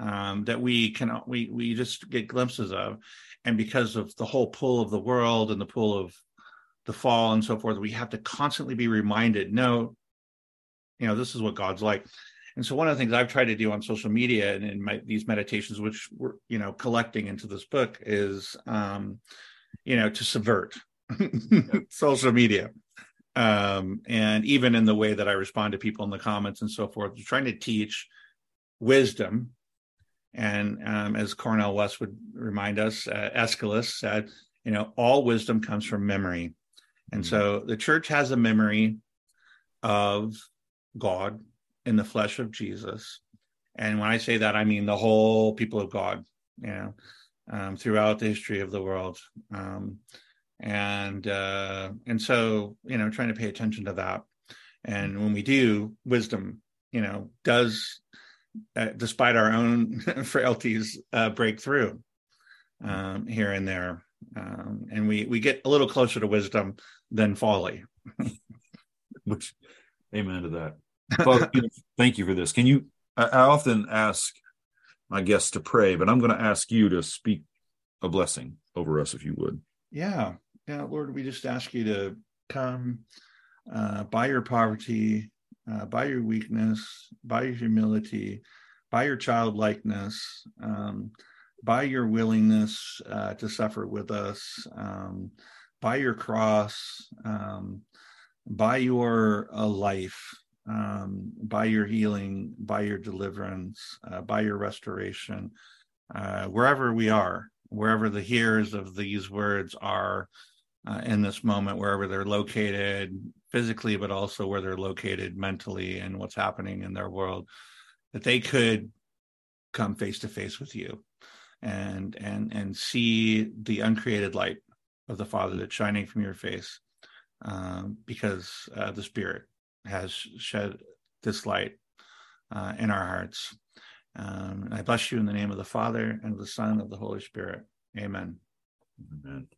um, that we can we we just get glimpses of, and because of the whole pull of the world and the pull of the fall and so forth, we have to constantly be reminded. No, you know this is what God's like. And so one of the things I've tried to do on social media and in my, these meditations, which we're you know collecting into this book, is um, you know to subvert social media, um, and even in the way that I respond to people in the comments and so forth, trying to teach wisdom. And um, as Cornel West would remind us, uh, Aeschylus said, you know, all wisdom comes from memory. And mm-hmm. so the church has a memory of God in the flesh of Jesus. And when I say that, I mean the whole people of God, you know, um, throughout the history of the world. Um, and uh, and so, you know, trying to pay attention to that. And when we do, wisdom, you know, does, uh, despite our own frailties, uh, break through um, here and there. Um, and we we get a little closer to wisdom than folly. Which, amen to that. Father, thank you for this. Can you? I, I often ask my guests to pray, but I'm going to ask you to speak a blessing over us, if you would. Yeah, yeah, Lord, we just ask you to come uh, by your poverty, uh, by your weakness, by your humility, by your childlikeness, um, by your willingness uh, to suffer with us, um, by your cross, um, by your uh, life um, by your healing, by your deliverance, uh, by your restoration, uh, wherever we are, wherever the hearers of these words are uh, in this moment, wherever they're located physically, but also where they're located mentally and what's happening in their world, that they could come face to face with you and and and see the uncreated light of the Father that's shining from your face um, because uh, the Spirit has shed this light uh, in our hearts. Um, and I bless you in the name of the Father and of the Son and of the Holy Spirit. Amen. Amen.